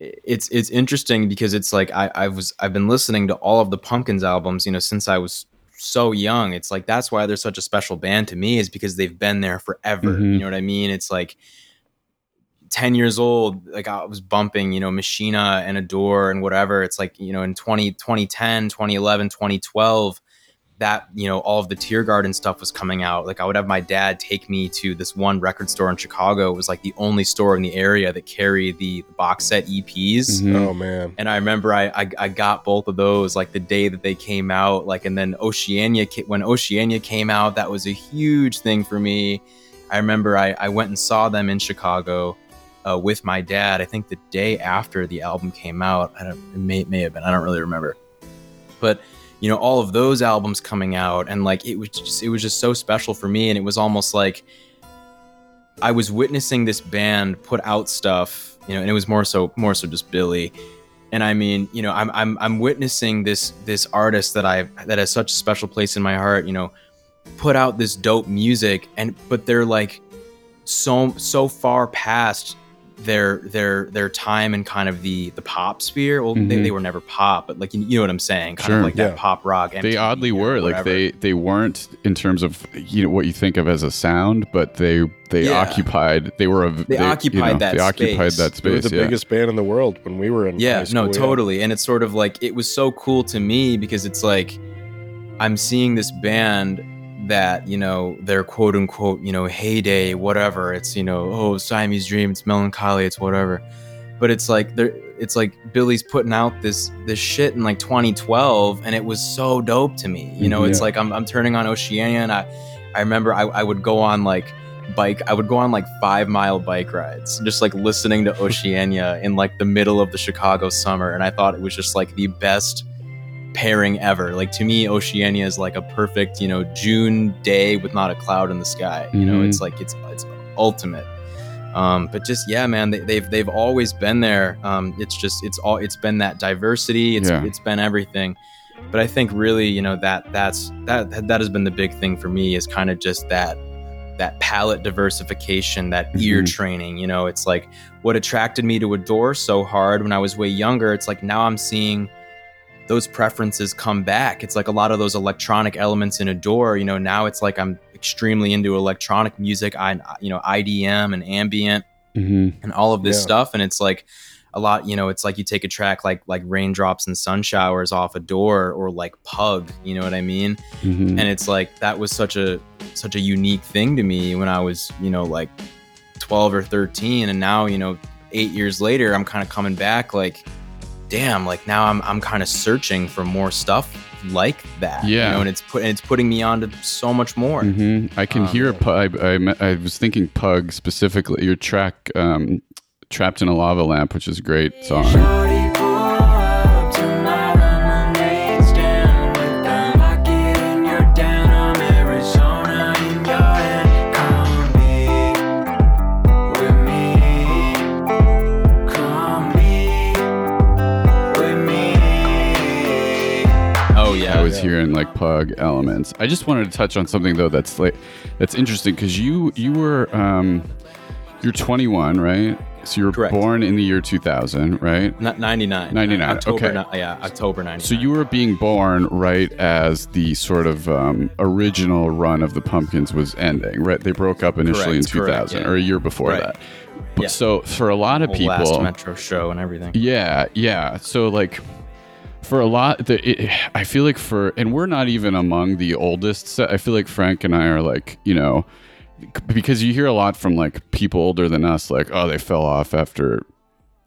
it's it's interesting because it's like I I was I've been listening to all of the Pumpkins albums, you know, since I was so young. It's like that's why they're such a special band to me is because they've been there forever. Mhm. You know what I mean? It's like 10 years old like i was bumping you know machina and adore and whatever it's like you know in 20 2010 2011 2012 that you know all of the Teargarden stuff was coming out like i would have my dad take me to this one record store in chicago it was like the only store in the area that carried the, the box set eps Mhm. Oh man, and I remember I, I I got both of those like the day that they came out, like and then Oceania when Oceania came out, that was a huge thing for me. I remember I, I went and saw them in Chicago uh, with my dad. I think the day after the album came out, I don't it may may have been I don't really remember, but you know all of those albums coming out and like it was just it was just so special for me, and it was almost like I was witnessing this band put out stuff, you know, and it was more so more so just Billy. And I mean, you know, I'm I'm I'm witnessing this this artist that I that has such a special place in my heart, you know, put out this dope music and but they're like so so far past their their their time in kind of the the pop sphere. Well, they, Mhm. they were never pop, but like you, you know what I'm saying, kind Sure. of like Yeah. that pop rock. they MTV oddly or were like they they weren't in terms of you know what you think of as a sound, but they they Yeah. occupied they were a They you occupied know, that they occupied space. that they were space. the yeah. biggest band in the world when we were in. yeah high school, no totally and it's sort of like it was so cool to me because it's like i'm seeing this band that you know their quote unquote you know heyday whatever. It's you know oh siamese dream it's Mellon Collie it's whatever. But it's like there it's like billy's putting out this this shit in like 2012 and it was so dope to me. You mm, know it's like I'm, I'm turning on oceania and i i remember I, I would go on like bike i would go on like five mile bike rides just like listening to oceania in like the middle of the chicago summer and i thought it was just like the best pairing ever. Like to me oceania is like a perfect you know june day with not a cloud in the sky. You know it's like it's it's ultimate. Um but just yeah man they, they've they've always been there. Um it's just it's all it's been that diversity. It's Yeah. it's been everything. But i think really you know that that's that that has been the big thing for me is kind of just that that palette diversification that ear Mhm. training. You know it's like what attracted me to adore so hard when i was way younger it's like now i'm seeing those preferences come back it's like a lot of those electronic elements in Adore. you know now it's like i'm extremely into electronic music i you know idm and ambient Mhm. and all of this Yeah. stuff and it's like a lot you know it's like you take a track like like raindrops and sun showers off Adore or like pug you know what i mean Mhm. and it's like that was such a such a unique thing to me when i was you know like 12 or 13 and now you know eight years later i'm kind of coming back like damn like now i'm, I'm kind of searching for more stuff like that Yeah. you know and it's put it's putting me on to so much more Mhm. I can Um, hear a pug. I, I, I was thinking pug specifically. Your track, um, "Trapped in a Lava Lamp," which is a great song. Yeah I like pug elements. I just wanted to touch on something though that's like that's interesting because you you were um, you're 21, right? So you were Correct. born in the year 2000, right? Not 99 99, october okay. ni- yeah october 99 So you were being born right as the sort of um, original run of the Pumpkins was ending, right? They broke up initially Correct, in correct, 2000 yeah. or a year before Right. that. But Yeah. So for a lot of whole last people, metro show and everything yeah, yeah. So like for a lot, the, it, I feel like for and we're not even among the oldest. set. I feel like Frank and I are like you know because you hear a lot from like people older than us, like oh they fell off after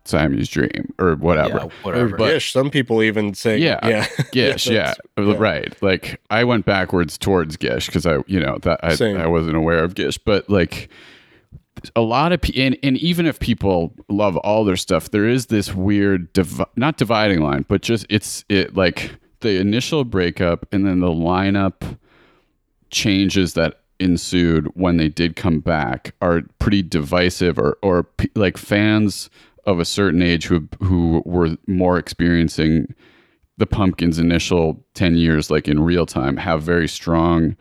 Siamese Dream or whatever. yeah whatever But- Gish. Some people even say, Yeah, yeah, Gish, yeah, that's- yeah. right. Like I went backwards towards Gish because I, you know, that I, I wasn't aware of Gish, but like a lot of people, and, and even if people love all their stuff, there is this weird, not dividing line, but just it's it like the initial breakup and then the lineup changes that ensued when they did come back are pretty divisive or or p- like fans of a certain age who who were more experiencing the pumpkins initial 10 years like in real time have very strong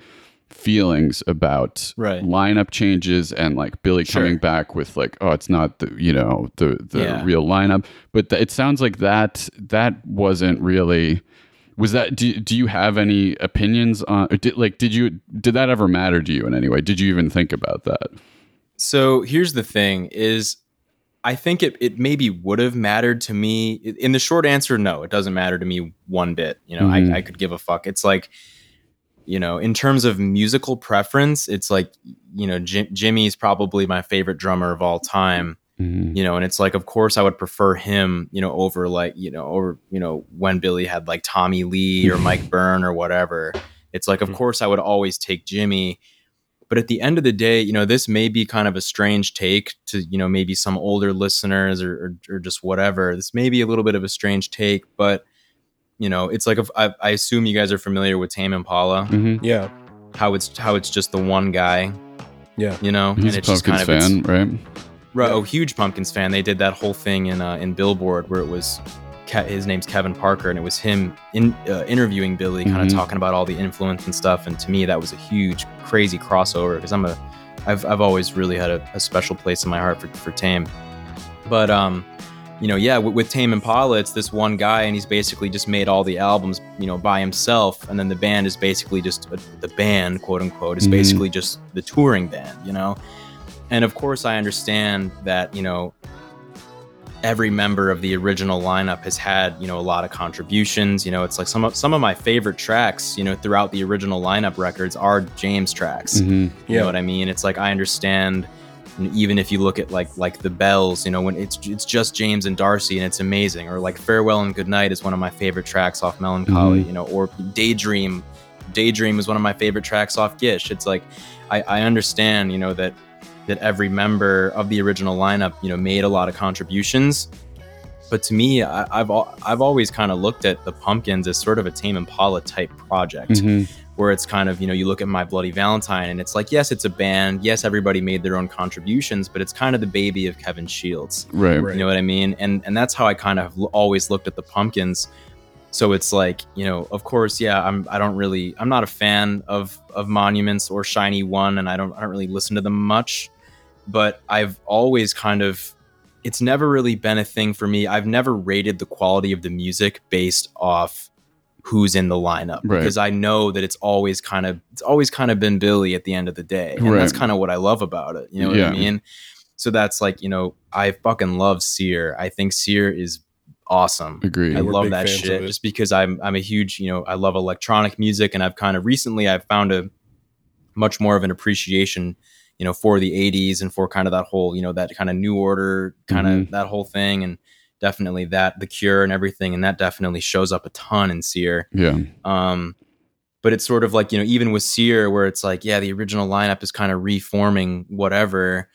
feelings about Right. lineup changes and like Billy Sure. coming back with like oh it's not the you know the the Yeah. real lineup but th- it sounds like that that wasn't really was that do, do you have any opinions on or did, like did you did that ever matter to you in any way did you even think about that So here's the thing is I think it, it maybe would have mattered to me. In the short answer, no, it doesn't matter to me one bit. You know, Mhm. I, I could give a fuck. It's like, you know, in terms of musical preference, it's like, you know, Jim, Jimmy's probably my favorite drummer of all time. Mhm. You know, and it's like, of course, I would prefer him, you know, over like, you know, over, you know, when Billy had like Tommy Lee or Mike Byrne or whatever. It's like, of course, I would always take Jimmy. But at the end of the day, you know, this may be kind of a strange take to, you know, maybe some older listeners or, or, or just whatever. This may be a little bit of a strange take, but, you know, it's like if I, I assume you guys are familiar with Tame Impala, Mhm. yeah, how it's how it's just the one guy, yeah. you know, he's a it's just pumpkins it's- fan right Right, oh, huge Pumpkins fan. They did that whole thing in uh, in Billboard where it was Ke- his name's Kevin Parker, and it was him in uh, interviewing Billy, kind of Mhm. talking about all the influence and stuff. And to me, that was a huge, crazy crossover because I'm a, I've I've always really had a, a special place in my heart for, for Tame. But um, you know, yeah, with, with Tame Impala, it's this one guy, and he's basically just made all the albums, you know, by himself, and then the band is basically just uh, the band, quote unquote, is Mhm. basically just the touring band, you know. And of course, I understand that, you know, every member of the original lineup has had, you know, a lot of contributions. You know, it's like some of some of my favorite tracks, you know, throughout the original lineup records are James tracks. Mhm. You know what I mean? It's like I understand and even if you look at like like the bells, you know, when it's it's just James and Darcy and it's amazing. Or like Farewell and Goodnight is one of my favorite tracks off Mellon Collie, Mhm. you know, or Daydream. Daydream is one of my favorite tracks off Gish. It's like I, I understand, you know, that that every member of the original lineup, you know, made a lot of contributions. But to me, I, I've I've always kind of looked at the Pumpkins as sort of a Tame Impala type project Mhm. Where it's kind of you know you look at my bloody valentine and it's like yes it's a band. Yes everybody made their own contributions but it's kind of the baby of kevin shields. Right. Right. you know what i mean? And and that's how i kind of always looked at the pumpkins. So it's like you know of course yeah i'm i don't really i'm not a fan of of monuments or shiny one and i don't i don't really listen to them much but i've always kind of it's never really been a thing for me. I've never rated the quality of the music based off who's in the lineup Right. because i know that it's always kind of it's always kind of been billy at the end of the day and that's kind of what i love about it you know what Yeah. i mean so that's like you know I fucking love CYR. I think CYR is awesome. Agree. I we're love that shit just because I'm I'm a huge you know I love electronic music and I've kind of recently I've found a much more of an appreciation you know for the 80s and for kind of that whole you know that kind of new order kind of Mhm. that whole thing and definitely that the cure and everything and that definitely shows up a ton in CYR Yeah. um but it's sort of like you know even with CYR where it's like yeah the original lineup is kind of reforming whatever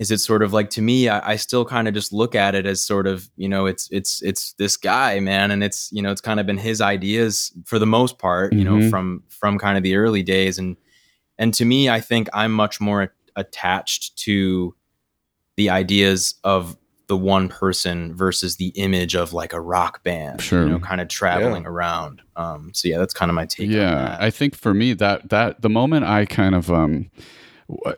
is it sort of like to me I, I still kind of just look at it as sort of you know it's it's it's this guy man and it's you know it's kind of been his ideas for the most part you know Mhm. from from kind of the early days and and to me I think I'm much more attached to the ideas of the one person versus the image of like a rock band Sure. you know kind of traveling around um so yeah that's kind of my take on yeah that. i think for me that that the moment i kind of um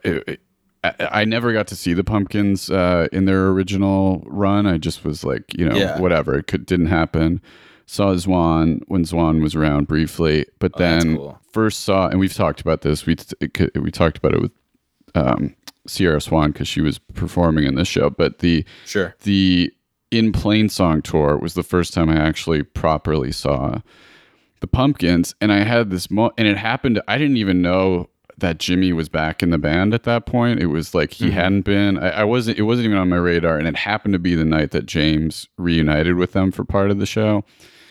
it- it- I, I never got to see the pumpkins uh, in their original run. I just was like, you know, Yeah. whatever. It could, didn't happen. Saw Zwan when Zwan was around briefly, but Oh, then cool. first saw, and we've talked about this. We t- we talked about it with um, Sierra Swan because she was performing in this show. But the sure. the In Plainsong tour was the first time I actually properly saw the pumpkins and I had this mo- and it happened I didn't even know that Jimmy was back in the band at that point. It was like he hadn't been I, I wasn't it wasn't even on my radar and it happened to be the night that James reunited with them for part of the show.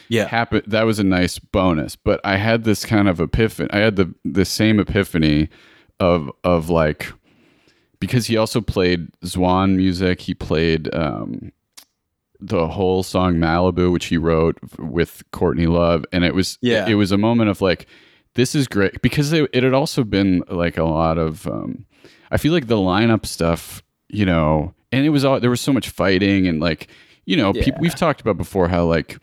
Yeah. Happen that was a nice bonus but i had this kind of epiphany i had the the same epiphany of of like because he also played Zwan music he played um the whole song Malibu which he wrote with Courtney Love and it was Yeah. it was a moment of like this is great because it, it had also been like a lot of um I feel like the lineup stuff you know and it was all there was so much fighting and like you know Yeah. we've talked about before how like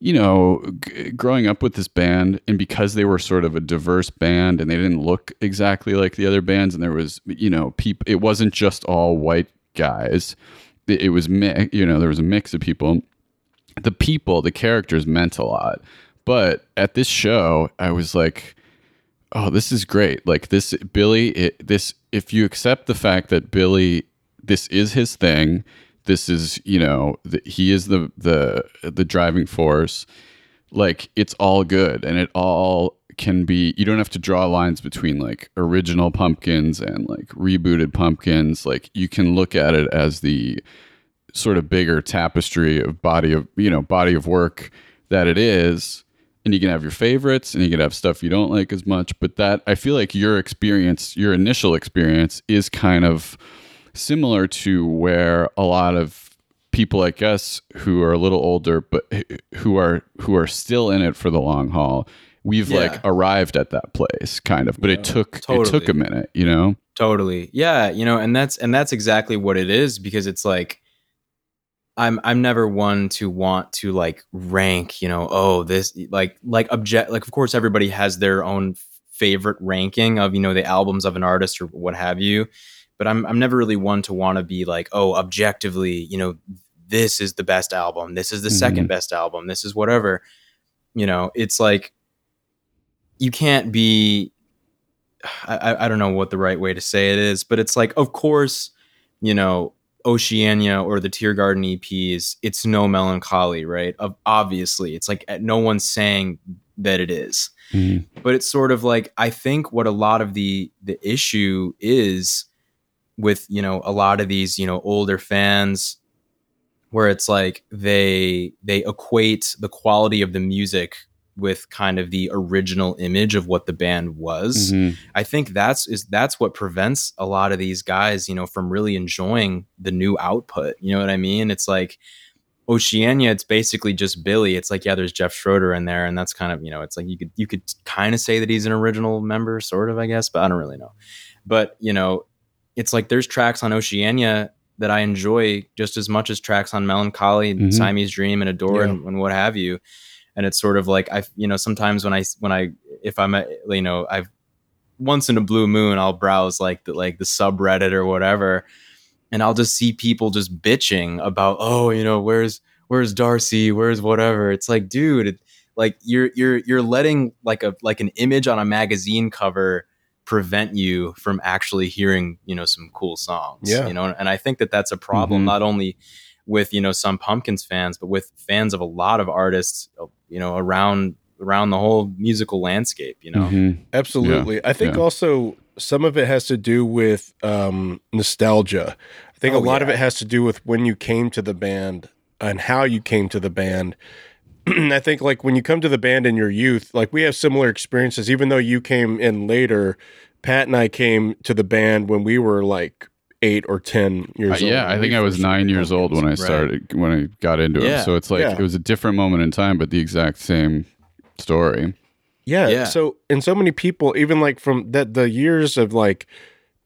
you know, g- growing up with this band, and because they were sort of a diverse band, and they didn't look exactly like the other bands, and there was, you know, people. It wasn't just all white guys. It, it was, mi- you know, there was a mix of people. The people, the characters meant a lot. But at this show, I was like, oh, this is great. Like this, Billy. It, this, if you accept the fact that Billy, this is his thing. This is, you know, the, he is the the the driving force. Like it's all good, and it all can be. You don't have to draw lines between like original pumpkins and like rebooted pumpkins. Like you can look at it as the sort of bigger tapestry of body of you know body of work that it is and you can have your favorites and you can have stuff you don't like as much but that i feel like your experience your initial experience is kind of similar to where a lot of people like us who are a little older but who are who are still in it for the long haul we've Yeah. like arrived at that place kind of but it took it took a minute you know Totally. Yeah, you know, and that's and that's exactly what it is because it's like I'm I'm never one to want to like rank, you know, oh, this like like object like of course everybody has their own favorite ranking of, you know, the albums of an artist or what have you. But I'm I'm never really one to want to be like, oh, objectively, you know, this is the best album. This is the second best album. This is whatever. You know, it's like you can't be I, I- don't know what the right way to say it is, but it's like, of course, you know, Oceania or the Teargarden EPs, it's no Mellon Collie, right? Of obviously, it's like uh, no one's saying that it is, but it's sort of like I think what a lot of the the issue is with you know a lot of these you know older fans where it's like they they equate the quality of the music with kind of the original image of what the band was. Mhm. I think that's is that's what prevents a lot of these guys, you know, from really enjoying the new output. You know what I mean? It's like Oceania, it's basically just Billy. It's like, yeah, there's Jeff Schroeder in there, and that's kind of, you know, it's like you could you could kind of say that he's an original member, sort of, I guess, but I don't really know. But you know, it's like there's tracks on Oceania that I enjoy just as much as tracks on Mellon Collie, Mhm. Siamese Dream, and Adore, Yeah. and, and what have you. And it's sort of like I, you know, sometimes when I when I if I'm, at, you know, I've once in a blue moon I'll browse like the like the subreddit or whatever, and I'll just see people just bitching about oh you know where's where's Darcy where's whatever. It's like dude, it, like you're you're you're letting like a like an image on a magazine cover prevent you from actually hearing you know some cool songs Yeah. you know and i think that that's a problem Mhm. not only with you know some pumpkins fans but with fans of a lot of artists you know around around the whole musical landscape you know Mhm. Absolutely. I think yeah. also some of it has to do with um, nostalgia. I think Oh, a lot of it has to do with when you came to the band and how you came to the band. I think like when you come to the band in your youth, like we have similar experiences, even though you came in later. Pat and I came to the band when we were like eight or 10 Uh, years old. yeah, I think I was nine years old when I Pumpkins. started when I got into it. So it's like Yeah. it was a different moment in time, but the exact same story. Yeah. Yeah. So, and so many people, even like from that, the years of like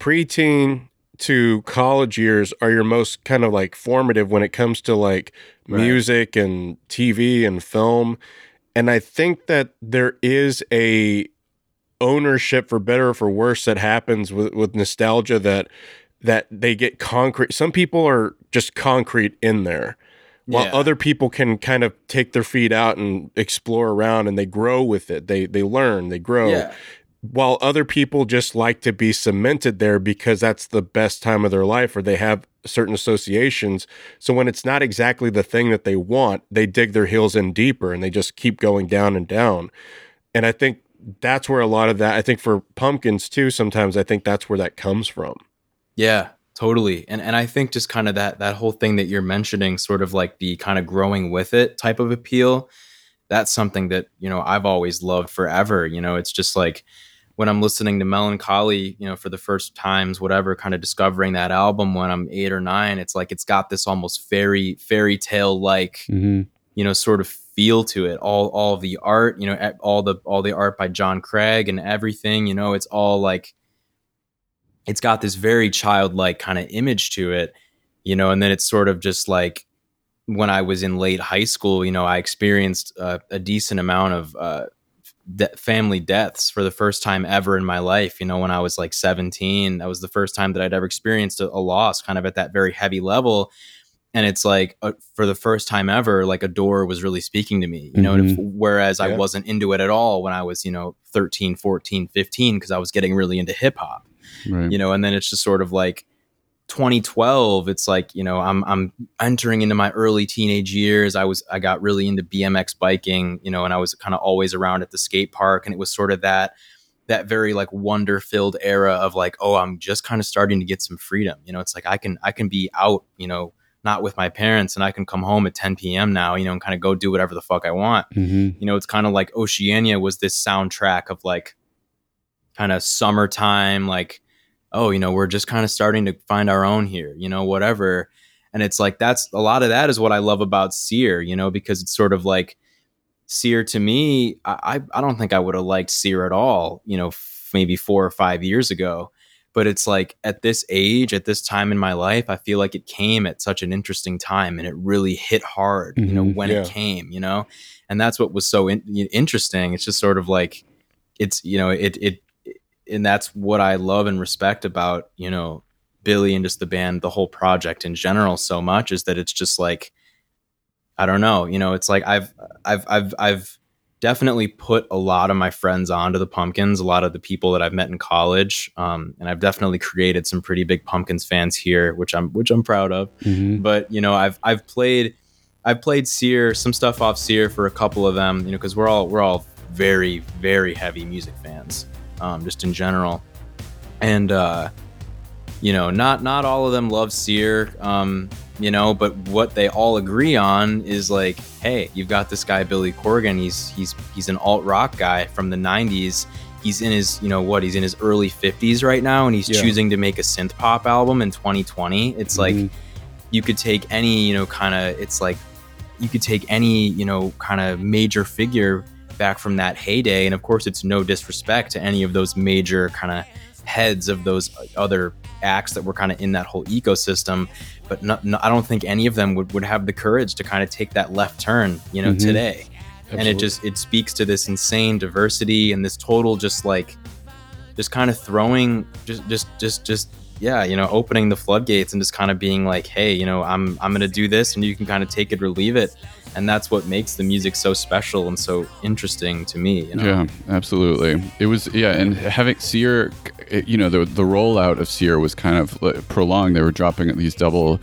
preteen to college years are your most kind of like formative when it comes to like Right. music and TV and film. And I think that there is a ownership for better or for worse that happens with, with nostalgia that that they get concrete. Some people are just concrete in there while Yeah. other people can kind of take their feet out and explore around and they grow with it they they learn they grow yeah while other people just like to be cemented there because that's the best time of their life or they have certain associations so when it's not exactly the thing that they want they dig their heels in deeper and they just keep going down and down and i think that's where a lot of that i think for pumpkins too sometimes i think that's where that comes from Yeah, totally. And and I think just kind of that that whole thing that you're mentioning, sort of like the kind of growing with it type of appeal, that's something that, you know, I've always loved forever. You know, it's just like when I'm listening to Mellon Collie, you know, for the first times, whatever, kind of discovering that album when I'm eight or nine, it's like it's got this almost fairy fairy tale like Mm-hmm. you know sort of feel to it all all the art you know all the all the art by john craig and everything you know it's all like it's got this very childlike kind of image to it you know and then it's sort of just like when i was in late high school you know i experienced uh, a decent amount of uh, de- family deaths for the first time ever in my life. You know when i was like 17 that was the first time that i'd ever experienced a, a loss kind of at that very heavy level. And it's like uh, for the first time ever like Adore was really speaking to me you know and if, whereas i wasn't into it at all when i was you know 13 14 15 because i was getting really into hip hop. Right. you know and then it's just sort of like 2012 it's like you know i'm i'm entering into my early teenage years. I was i got really into bmx biking you know and i was kind of always around at the skate park and it was sort of that that very like wonder filled era of like oh i'm just kind of starting to get some freedom. You know it's like i can i can be out you know not with my parents and i can come home at 10 p.m now you know and kind of go do whatever the fuck i want. Mm-hmm. you know it's kind of like oceania was this soundtrack of like kind of summertime like oh you know we're just kind of starting to find our own here you know whatever and it's like that's a lot of that is what i love about CYR you know because it's sort of like CYR to me i i don't think i would have liked CYR at all you know f- maybe four or five years ago but it's like at this age at this time in my life i feel like it came at such an interesting time and it really hit hard you know Mhm. when Yeah. it came you know and that's what was so in, interesting it's just sort of like it's you know it it and that's what i love and respect about you know billy and just the band the whole project in general so much is that it's just like i don't know you know it's like i've i've i've i've definitely put a lot of my friends onto the pumpkins a lot of the people that i've met in college um, and i've definitely created some pretty big pumpkins fans here which i'm which i'm proud of Mm-hmm. but you know i've i've played i've played CYR some stuff off CYR for a couple of them you know because we're all we're all very very heavy music fans um, just in general and uh you know not not all of them love CYR um you know but what they all agree on is like hey you've got this guy billy corgan he's he's he's an alt rock guy from the 90s he's in his you know what he's in his early 50s right now and he's Yeah. choosing to make a synth pop album in 2020 it's like Mhm. you could take any you know kind of it's like you could take any you know kind of major figure back from that heyday. And of course it's no disrespect to any of those major kind of heads of those other acts that were kind of in that whole ecosystem. But i don't think any of them would, would have the courage to kind of take that left turn you know Mhm. today. And it just it speaks to this insane diversity and this total just like just kind of throwing just just just just yeah, you know, opening the floodgates and just kind of being like, hey, you know, I'm I'm gonna do this, and you can kind of take it or leave it, and that's what makes the music so special and so interesting to me. You know? Yeah, absolutely. It was yeah, and having CYR, you know, the the rollout of CYR was kind of prolonged. They were dropping these double,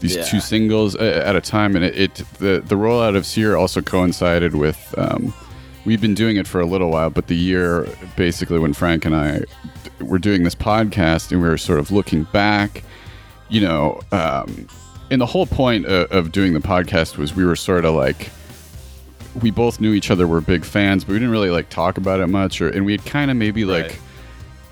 these Yeah. two singles at a time, and it, it the the rollout of CYR also coincided with. Um, we've been doing it for a little while, but the year basically when Frank and I were doing this podcast and we were sort of looking back, you know, um, and the whole point of, of doing the podcast was we were sort of like we both knew each other were big fans, but we didn't really like talk about it much, or and we had kind of maybe like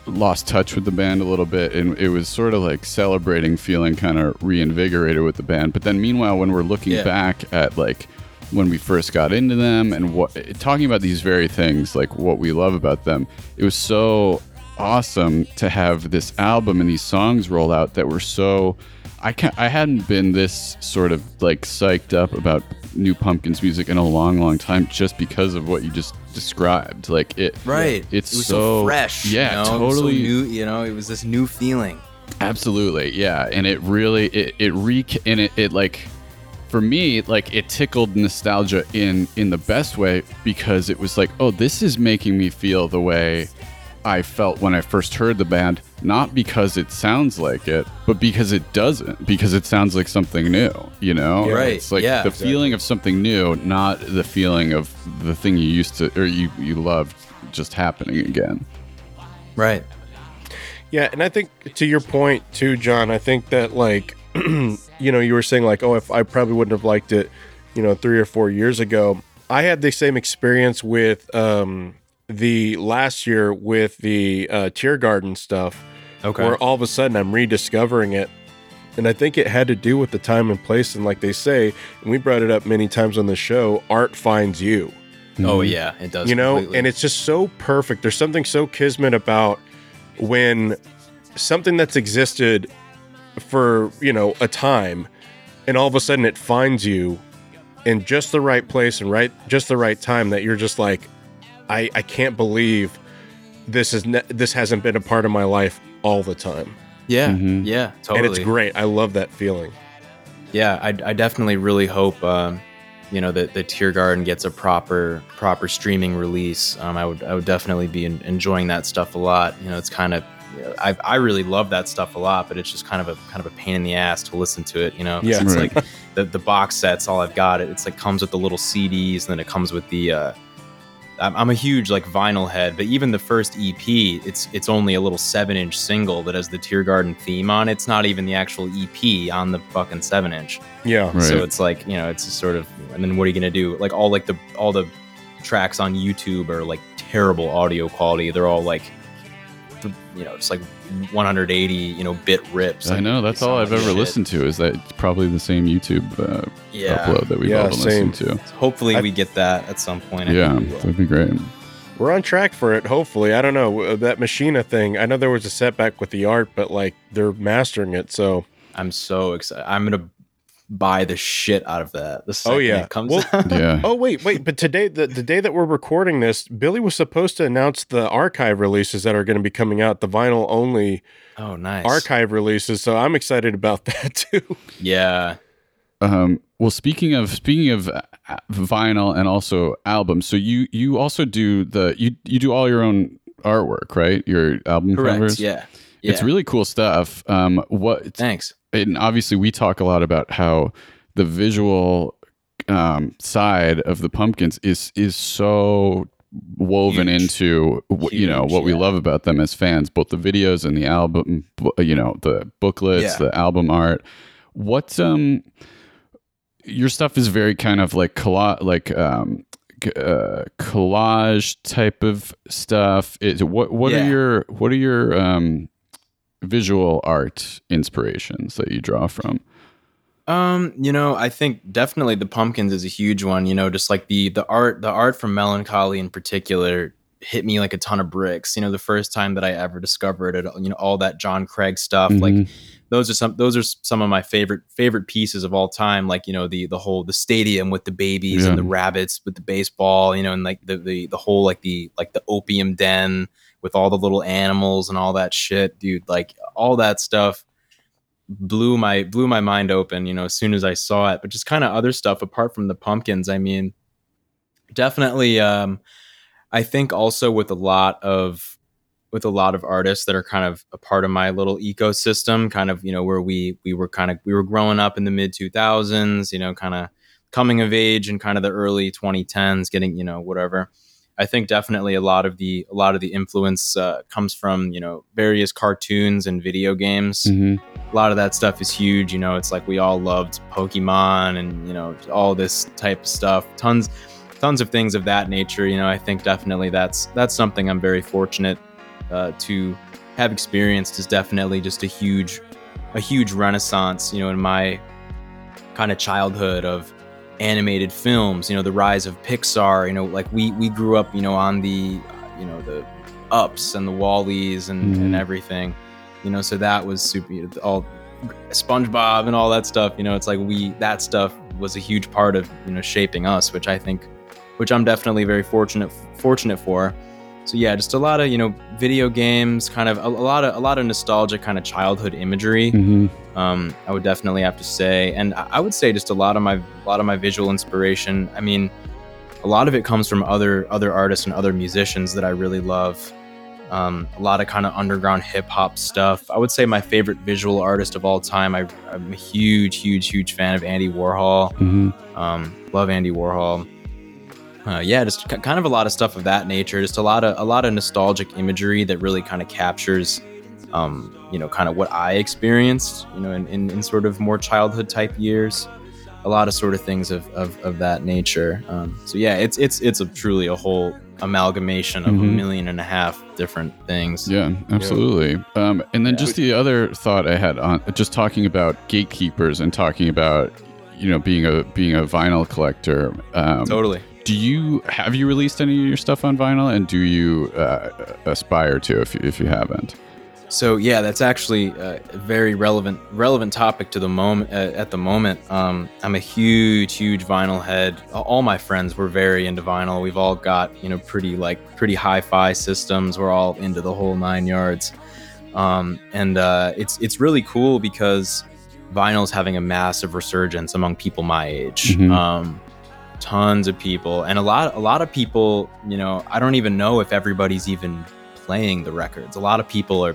Right. lost touch with the band a little bit, and it was sort of like celebrating, feeling kind of reinvigorated with the band. But then meanwhile, when we're looking Yeah. back at like when we first got into them and what talking about these very things, like what we love about them, it was so awesome to have this album and these songs roll out that were so I can't, I hadn't been this sort of like psyched up about New Pumpkins music in a long, long time just because of what you just described. Like it, Right. It's it was so, so, fresh. Yeah, you know? Was so totally. new. You know, it was this new feeling. Absolutely, yeah, and it really it it re and it, it like for me like it tickled nostalgia in in the best way because it was like oh this is making me feel the way I felt when I first heard the band not because it sounds like it but because it doesn't because it sounds like something new you know? Right, it's like yeah, the feeling of something new not the feeling of the thing you used to or you you loved just happening again. Right. Yeah, and I think to your point too, John, I think that like you know, you were saying like, oh, if I probably wouldn't have liked it, you know, three or four years ago. I had the same experience with um the last year with the uh Teargarden stuff. Okay. Where all of a sudden I'm rediscovering it. And I think it had to do with the time and place. And like they say, and we brought it up many times on the show, art finds you Oh yeah, it does. you know completely. and it's just so perfect there's something so kismet about when something that's existed for you know a time and all of a sudden it finds you in just the right place and right just the right time that you're just like i i can't believe this is ne- this hasn't been a part of my life all the time yeah, Mhm. yeah, totally. and it's great i love that feeling Yeah, I, I definitely really hope um, you know that the Teargarden gets a proper proper streaming release. Um, I would I would definitely be en- enjoying that stuff a lot. You know, it's kind of I, I really love that stuff a lot, but it's just kind of a kind of a pain in the ass to listen to it. You know, Yeah. it's Right. like the the box sets all I've got. It it's like comes with the little CDs, and then it comes with the. Uh, I'm, I'm a huge like vinyl head, but even the first EP, it's it's only a little seven inch single that has the Teargarden theme on. it. It's not even the actual EP on the fucking seven inch. yeah Right. So it's like you know, it's just sort of, and then what are you gonna do? Like all like the all the tracks on YouTube are like terrible audio quality. They're all like, you know, it's like 180 you know bit rips. I know that's all I've ever shit. listened to is that it's probably the same YouTube uh, Yeah. upload that we've Yeah, all been same. listening to. Hopefully I- we get that at some point. I Yeah, that'd be great. we're on track for it hopefully i don't know uh, that machina thing i know there was a setback with the art but like they're mastering it so I'm so excited. I'm gonna buy the shit out of that. The second yeah. it comes Well- out. Yeah. Oh wait, wait, but today the, the day that we're recording this, Billy was supposed to announce the archive releases that are going to be coming out, the vinyl only Oh, nice. archive releases. So I'm excited about that too. Yeah. Um, well, speaking of speaking of uh, vinyl and also albums, so you you also do the you you do all your own artwork, right? Your album Correct. covers. Yeah. Yeah. It's really cool stuff. Um, what Thanks. and obviously we talk a lot about how the visual um, side of the pumpkins is is so woven Huge. into wh- you know Huge, what we love about them as fans both the videos and the album you know the booklets Yeah. the album art what um your stuff is very kind of like colla- like um uh, collage type of stuff is what what are your what are your um visual art inspirations that you draw from Um, you know, I think definitely the pumpkins is a huge one. You know, just like the the art, the art from Mellon Collie in particular hit me like a ton of bricks. You know, the first time that I ever discovered it, you know, all that John Craig stuff, like Mhm. those are some those are some of my favorite favorite pieces of all time. Like you know the the whole the stadium with the babies Yeah. and the rabbits with the baseball. You know, and like the the the whole like the like the opium den with all the little animals and all that shit, dude. Like all that stuff blew my blew my mind open, you know, as soon as I saw it. But just kind of other stuff apart from the pumpkins. I mean, definitely um I think also with a lot of with a lot of artists that are kind of a part of my little ecosystem, kind of, you know, where we we were kind of we were growing up in the mid 2000s, you know, kind of coming of age in kind of the early 2010s, getting, you know, whatever. I think definitely a lot of the a lot of the influence uh, comes from you know various cartoons and video games. Mhm. A lot of that stuff is huge. You know, it's like we all loved Pokemon and you know all this type of stuff. Tons, tons of things of that nature. You know, I think definitely that's that's something I'm very fortunate uh, to have experienced. Is definitely just a huge, a huge renaissance. You know, in my kind of childhood of animated films you know the rise of pixar you know like we we grew up you know on the you know the ups and the wallies and, and Mhm. everything you know so that was super all spongebob and all that stuff you know it's like we that stuff was a huge part of you know shaping us which i think which i'm definitely very fortunate fortunate for so yeah just a lot of you know video games kind of a, a lot of a lot of nostalgic kind of childhood imagery Mhm. um, I would definitely have to say, and I I would say just a lot of my a lot of my visual inspiration. I mean, a lot of it comes from other other artists and other musicians that I really love. Um, a lot of kind of underground hip hop stuff. I would say my favorite visual artist of all time. I, I'm a huge, huge, huge fan of Andy Warhol. Mhm. Um, love Andy Warhol. Uh, yeah, just k- kind of a lot of stuff of that nature. Just a lot of a lot of nostalgic imagery that really kind of captures, um, you know, kind of what I experienced, you know, in, in, in sort of more childhood type years. A lot of sort of things of, of, of that nature. Um, so yeah, it's it's it's a truly a whole amalgamation of a Mhm. million and a half different things. Yeah, absolutely. Um, and then just the other thought I had on just talking about gatekeepers and talking about you know being a being a vinyl collector. Um, Totally. Do you have you released any of your stuff on vinyl, and do you uh, aspire to if you, if you haven't? So yeah, that's actually a very relevant relevant topic to the moment. Uh, at the moment, um, I'm a huge, huge vinyl head. All my friends were very into vinyl. We've all got you know pretty like pretty hi-fi systems. We're all into the whole nine yards, um, and uh, it's it's really cool because vinyl's having a massive resurgence among people my age. Mhm. Um, tons of people, and a lot a lot of people. You know, I don't even know if everybody's even playing the records. A lot of people are.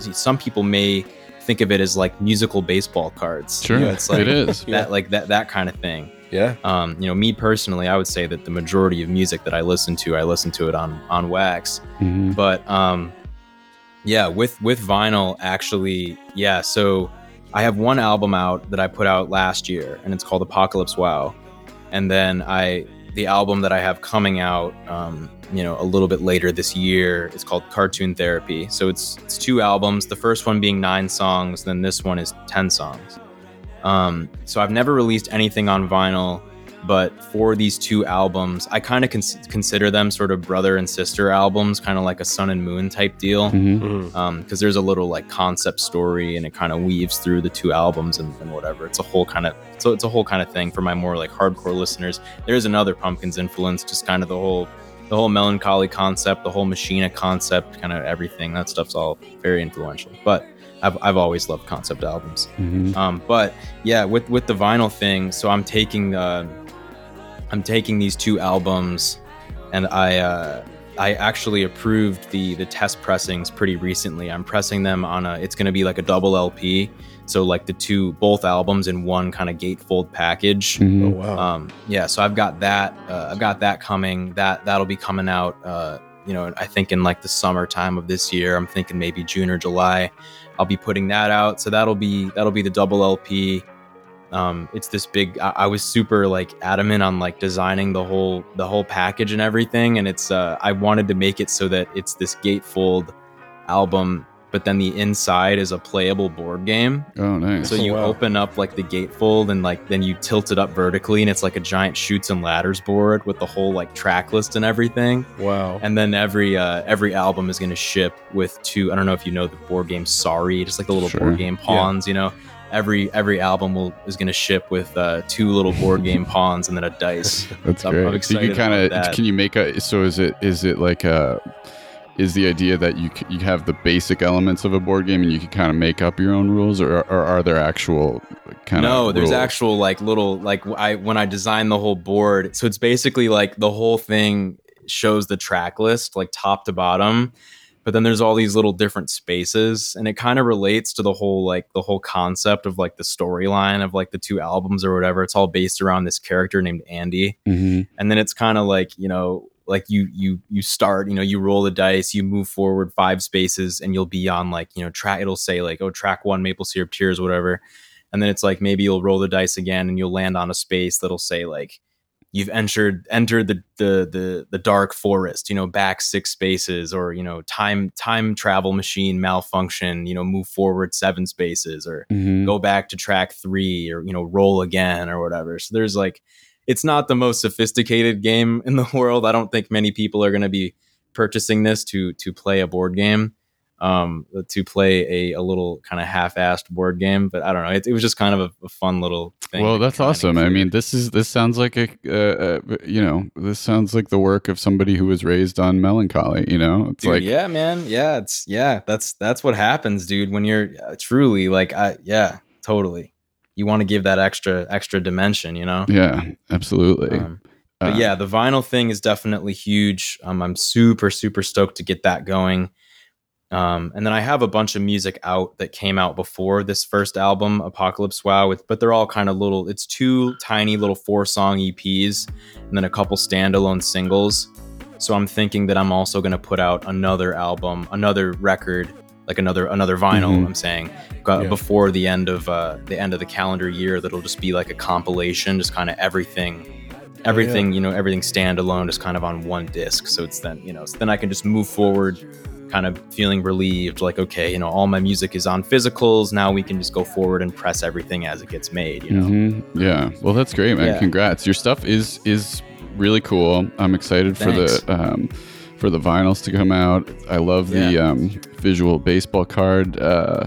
Some people may think of it as like musical baseball cards. Sure, You know, it's like it is. that, like that, that kind of thing. Yeah. Um, you know, me personally, I would say that the majority of music that I listen to, I listen to it on on wax. Mhm. But um, yeah, with with vinyl, actually, yeah. So I have one album out that I put out last year, and it's called Apocalypse Wow. And then I, the album that I have coming out, um, you know, a little bit later this year, is called Cartoon Therapy. So it's it's two albums. The first one being nine songs, then this one is ten songs. Um, so I've never released anything on vinyl, but for these two albums, I kind of cons- consider them sort of brother and sister albums, kind of like a sun and moon type deal Mhm. Mm-hmm. because there's a little like concept story and it kind of weaves through the two albums and, and whatever. It's a whole kind of so it's a whole kind of thing for my more like hardcore listeners. There's another Pumpkins influence, just kind of the whole the whole Mellon Collie concept, the whole Machina concept, kind of everything. That stuff's all very influential. But I've, I've always loved concept albums. Mhm. Um, but yeah, with with the vinyl thing, so I'm taking uh, I'm taking these two albums, and I uh, I actually approved the the test pressings pretty recently. I'm pressing them on a. It's going to be like a double LP, so like the two both albums in one kind of gatefold package. Mhm. Oh wow. Um, yeah, so I've got that. Uh, I've got that coming. That that'll be coming out. Uh, you know, I think in like the summertime of this year. I'm thinking maybe June or July. I'll be putting that out. So that'll be that'll be the double LP. Um, it's this big. I, I was super like adamant on like designing the whole the whole package and everything, and it's. Uh, I wanted to make it so that it's this gatefold album, but then the inside is a playable board game. Oh, nice. So you wow. open up like the gatefold and like then you tilt it up vertically and it's like a giant Chutes and Ladders board with the whole like track list and everything. wow. And then every uh, every album is going to ship with two. I don't know if you know the board game Sorry, just like the little Sure. board game pawns. You know, every every album will is going to ship with uh, two little board game pawns and then a dice. That's I'm- I'm great. so you can kind of can you make a so is it is it like a is the idea that you you have the basic elements of a board game and you can kind of make up your own rules, or, or are there actual kind of no there's rules? actual like little like i when i designed the whole board so it's basically like the whole thing shows the track list like top to bottom but then there's all these little different spaces and it kind of relates to the whole like the whole concept of like the storyline of like the two albums or whatever. It's all based around this character named andy. Mhm. and then it's kind of like you know like you you you start you know you roll the dice you move forward five spaces and you'll be on like you know track it'll say like oh track one maple syrup tears whatever. And then it's like maybe you'll roll the dice again and you'll land on a space that'll say like you've entered entered the the the, the dark forest you know back six spaces or you know time time travel machine malfunction you know move forward seven spaces or Mhm. go back to track three or you know roll again or whatever. So there's like it's not the most sophisticated game in the world. I don't think many people are going to be purchasing this to to play a board game um to play a, a little kind of half-assed board game but i don't know it, it was just kind of a, a fun little thing Well, that's awesome. I mean, this is this sounds like a uh, uh, you know this sounds like the work of somebody who was raised on Mellon Collie. You know, it's Dude, like yeah man yeah it's yeah that's that's what happens dude when you're uh, truly like i yeah totally you want to give that extra extra dimension you know yeah, absolutely. Um, but Uh, yeah, the vinyl thing is definitely huge. Um, I'm super, super stoked to get that going. Um, and then I have a bunch of music out that came out before this first album, Apocalypse Wow, with but they're all kind of little. It's two tiny little four song EPs, and then a couple standalone singles. So I'm thinking that I'm also going to put out another album, another record, like another another vinyl. Mhm. I'm saying Yeah. before the end of uh, the end of the calendar year. That'll just be like a compilation, just kind of everything everything you know everything standalone is kind of on one disc so it's then you know so then i can just move forward kind of feeling relieved like okay you know all my music is on physicals now we can just go forward and press everything as it gets made you know Mhm. Yeah. Well, that's great, man. Yeah. Congrats. Your stuff is is really cool. I'm excited for the um, for the vinyls to come out. I love the Yeah. um, visual baseball card uh,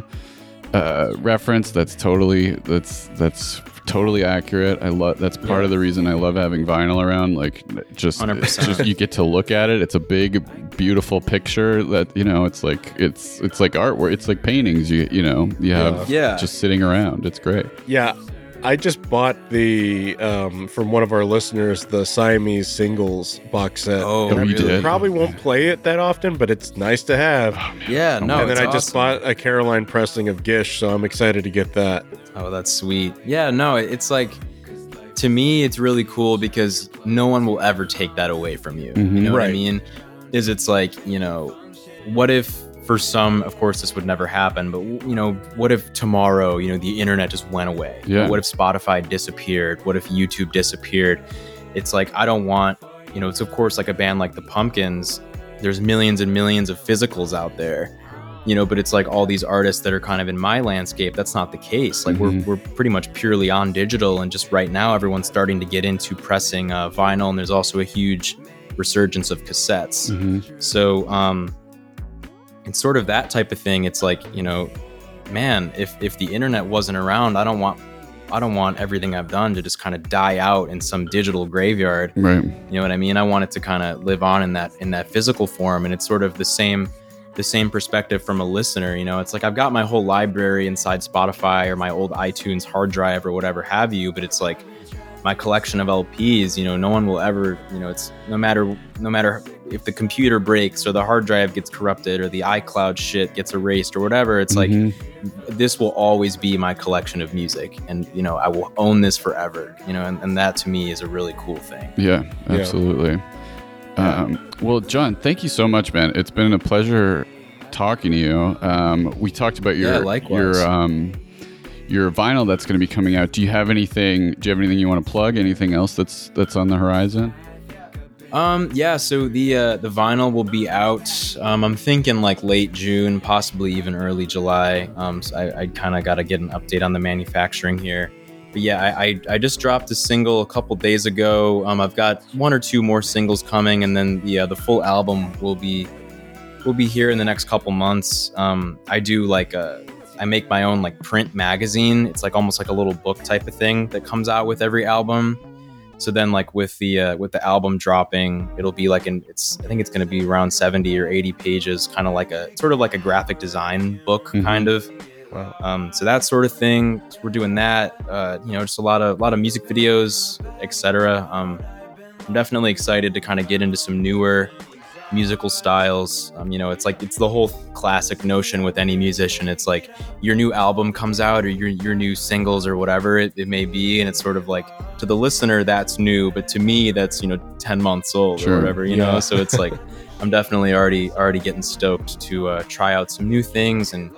uh, reference. That's totally that's that's totally accurate. I love that's part Yeah. of the reason I love having vinyl around. Like just, just you get to look at it. It's a big, beautiful picture that you know. It's like it's it's like artwork. It's like paintings. You you know you have Yeah. just sitting around. It's great. Yeah, I just bought the um, from one of our listeners the Siamese singles box set. Oh, And you did? Probably won't play it that often, but it's nice to have. yeah no and then it's I just awesome. bought a Caroline pressing of Gish, so I'm excited to get that. Oh, that's sweet. Yeah, no, it's like to me, it's really cool because no one will ever take that away from you. Mhm. You know what I mean? Is it's like you know, what if for some, of course, this would never happen, but you know, what if tomorrow, you know, the internet just went away? Yeah. What if Spotify disappeared? What if YouTube disappeared? It's like I don't want, you know, it's of course like a band like the Pumpkins. There's millions and millions of physicals out there you know but it's like all these artists that are kind of in my landscape that's not the case like Mhm. we're, we're pretty much purely on digital and just right now everyone's starting to get into pressing uh, vinyl and there's also a huge resurgence of cassettes Mhm. so um it's sort of that type of thing it's like you know man if if the internet wasn't around i don't want i don't want everything i've done to just kind of die out in some digital graveyard Right. you know what I mean? I want it to kind of live on in that in that physical form, and it's sort of the same the same perspective from a listener. You know, it's like I've got my whole library inside Spotify or my old iTunes hard drive or whatever have you, but it's like my collection of LPs. You know, no one will ever. You know, it's no matter no matter if the computer breaks or the hard drive gets corrupted or the iCloud shit gets erased or whatever. It's like Mhm. this will always be my collection of music and you know i will own this forever you know and, and that to me is a really cool thing Yeah, absolutely. Um, well, John, thank you so much, man. It's been a pleasure talking to you. Um, we talked about your Yeah, your um, your vinyl that's going to be coming out. Do you have anything? Do you have anything you want to plug? Anything else that's that's on the horizon? Um, yeah, so the uh, the vinyl will be out. Um, I'm thinking like late June, possibly even early July. Um, so I, I kind of got to get an update on the manufacturing here. But yeah, I, I, I just dropped a single a couple days ago. Um, I've got one or two more singles coming, and then the uh, the full album will be will be here in the next couple months. Um, I do like a I make my own like print magazine. It's like almost like a little book type of thing that comes out with every album. So then, like with the uh, with the album dropping, it'll be like an it's I think it's going to be around seventy or eighty pages, kind of like a sort of like a graphic design book, Mhm. kind of. Wow. Um, so that sort of thing. We're doing that. Uh, you know, just a lot of lot of music videos, etc. Um, I'm definitely excited to kind of get into some newer musical styles. Um, you know, it's like it's the whole classic notion with any musician. It's like your new album comes out or your your new singles or whatever it, it may be, and it's sort of like to the listener that's new, but to me that's you know ten months old Sure. or whatever. You Yeah. know, so it's like I'm definitely already already getting stoked to uh, try out some new things and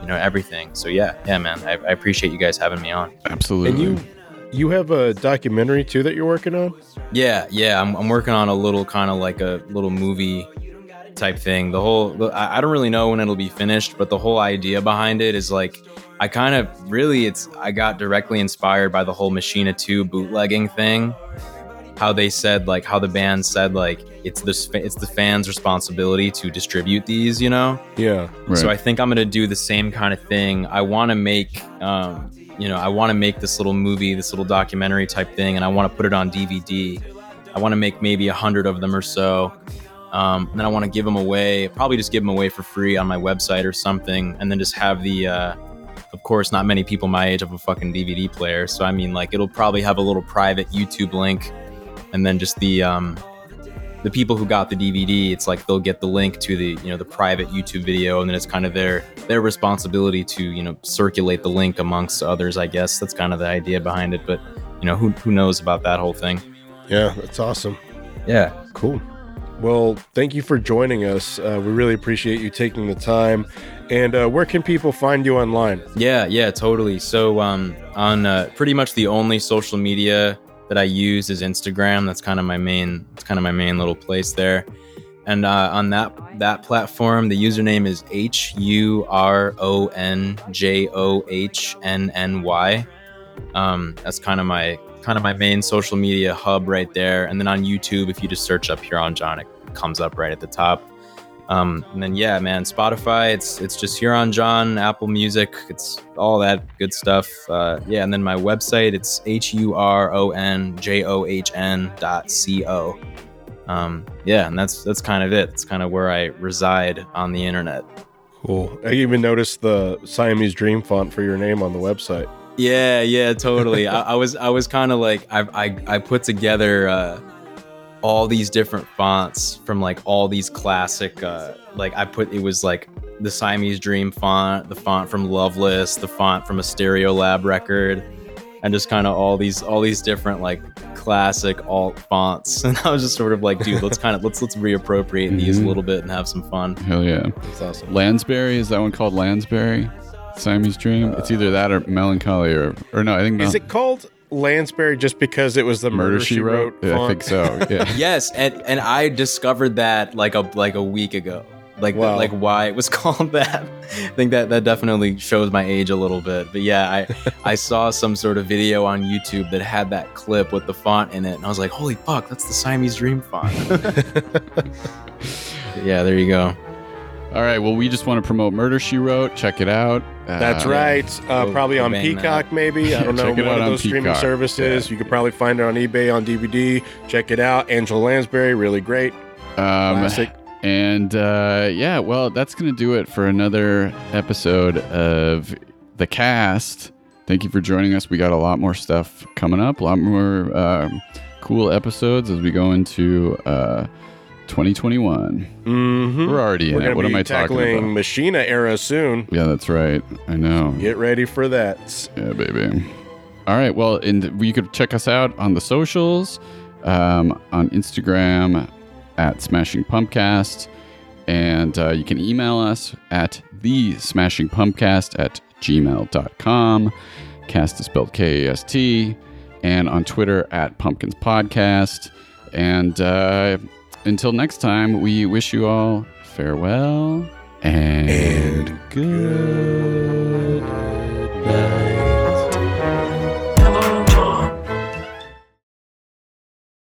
you know everything. So yeah, yeah, man, I, I appreciate you guys having me on. Absolutely. And you you have a documentary too that you're working on? Yeah, yeah, I'm, I'm working on a little kind of like a little movie type thing. The whole, I I don't really know when it'll be finished, but the whole idea behind it is like, I kind of really, it's, I got directly inspired by the whole Machina 2 bootlegging thing. How they said, like, how the band said, like, it's the, it's the fans' responsibility to distribute these, you know? Yeah. Right. So I think I'm gonna do the same kind of thing. I want to make, um, you know, I want to make this little movie, this little documentary type thing, and I want to put it on DVD. I want to make maybe a hundred of them or so, um, and then I want to give them away. Probably just give them away for free on my website or something, and then just have the. Uh, of course, not many people my age have a fucking DVD player, so I mean, like, it'll probably have a little private YouTube link, and then just the um, the people who got the DVD, it's like they'll get the link to the you know the private YouTube video, and then it's kind of their their responsibility to you know circulate the link amongst others. I guess that's kind of the idea behind it. But you know who who knows about that whole thing? Yeah, that's awesome. Yeah, Cool. Well, thank you for joining us. Uh, we really appreciate you taking the time. And uh, where can people find you online? yeah, yeah, totally. So um, on uh, pretty much the only social media that I use is Instagram. That's kind of my main. It's kind of my main little place there. And uh, on that that platform, the username is H U R O N J O H N N Y. Um, that's kind of my kind of my main social media hub right there. And then on YouTube, if you just search up Huron John, it comes up right at the top. Um, and then yeah, man, Spotify, it's it's just Huron John, Apple Music, it's all that good stuff. Uh, yeah, and then my website, it's H U R O N J O H N dot C O. Um, yeah, and that's that's kind of it. It's kind of where I reside on the internet. Cool. I even noticed the Siamese Dream font for your name on the website. Yeah, yeah, totally. I, I was I was kind of like I, I I put together uh, all these different fonts from like all these classic uh, like I put it was like the Siamese Dream font, the font from Loveless, the font from a Stereolab record, and just kind of all these all these different like classic alt fonts. And I was just sort of like, dude, let's kind of let's let's reappropriate these a little bit and have some fun. Hell yeah. That's awesome. Lansbury is that one called Lansbury? Siamese Dream. it's either that or Mellon Collie or or no, I think Is it called Lansbury just because it was the Murder She Wrote. Yeah, I think so. Yeah. yes, and and I discovered that like a like a week ago. Like Wow. like why it was called that. I think that that definitely shows my age a little bit. But yeah, I I saw some sort of video on YouTube that had that clip with the font in it, and I was like, holy fuck, that's the Siamese Dream font. yeah, there you go. All right. Well, we just want to promote Murder She Wrote. Check it out. That's Uh, right. Uh, We'll- probably on Peacock, maybe. I don't know. One of on those streaming Peacock. services. Yeah. You could probably find it on eBay on DVD. Check it out. Angela Lansbury, really great. Um, Classic. And uh, yeah, well, that's going to do it for another episode of The Cast. Thank you for joining us. We got a lot more stuff coming up, a lot more um, cool episodes as we go into uh, 2021. Mm-hmm. We're already in We're it. What am I talking about? tackling about? Machina era soon. Yeah, that's right. I know. Get ready for that. Yeah, baby. All right. Well, and you could check us out on the socials, um, on Instagram at Smashing Pumpkast, and uh, you can email us at the Smashing Pumpkast at gmail.com. Cast is spelled K A S T, and on Twitter at Pumpkins Podcast. And uh, until next time, we wish you all farewell and, and good, good night.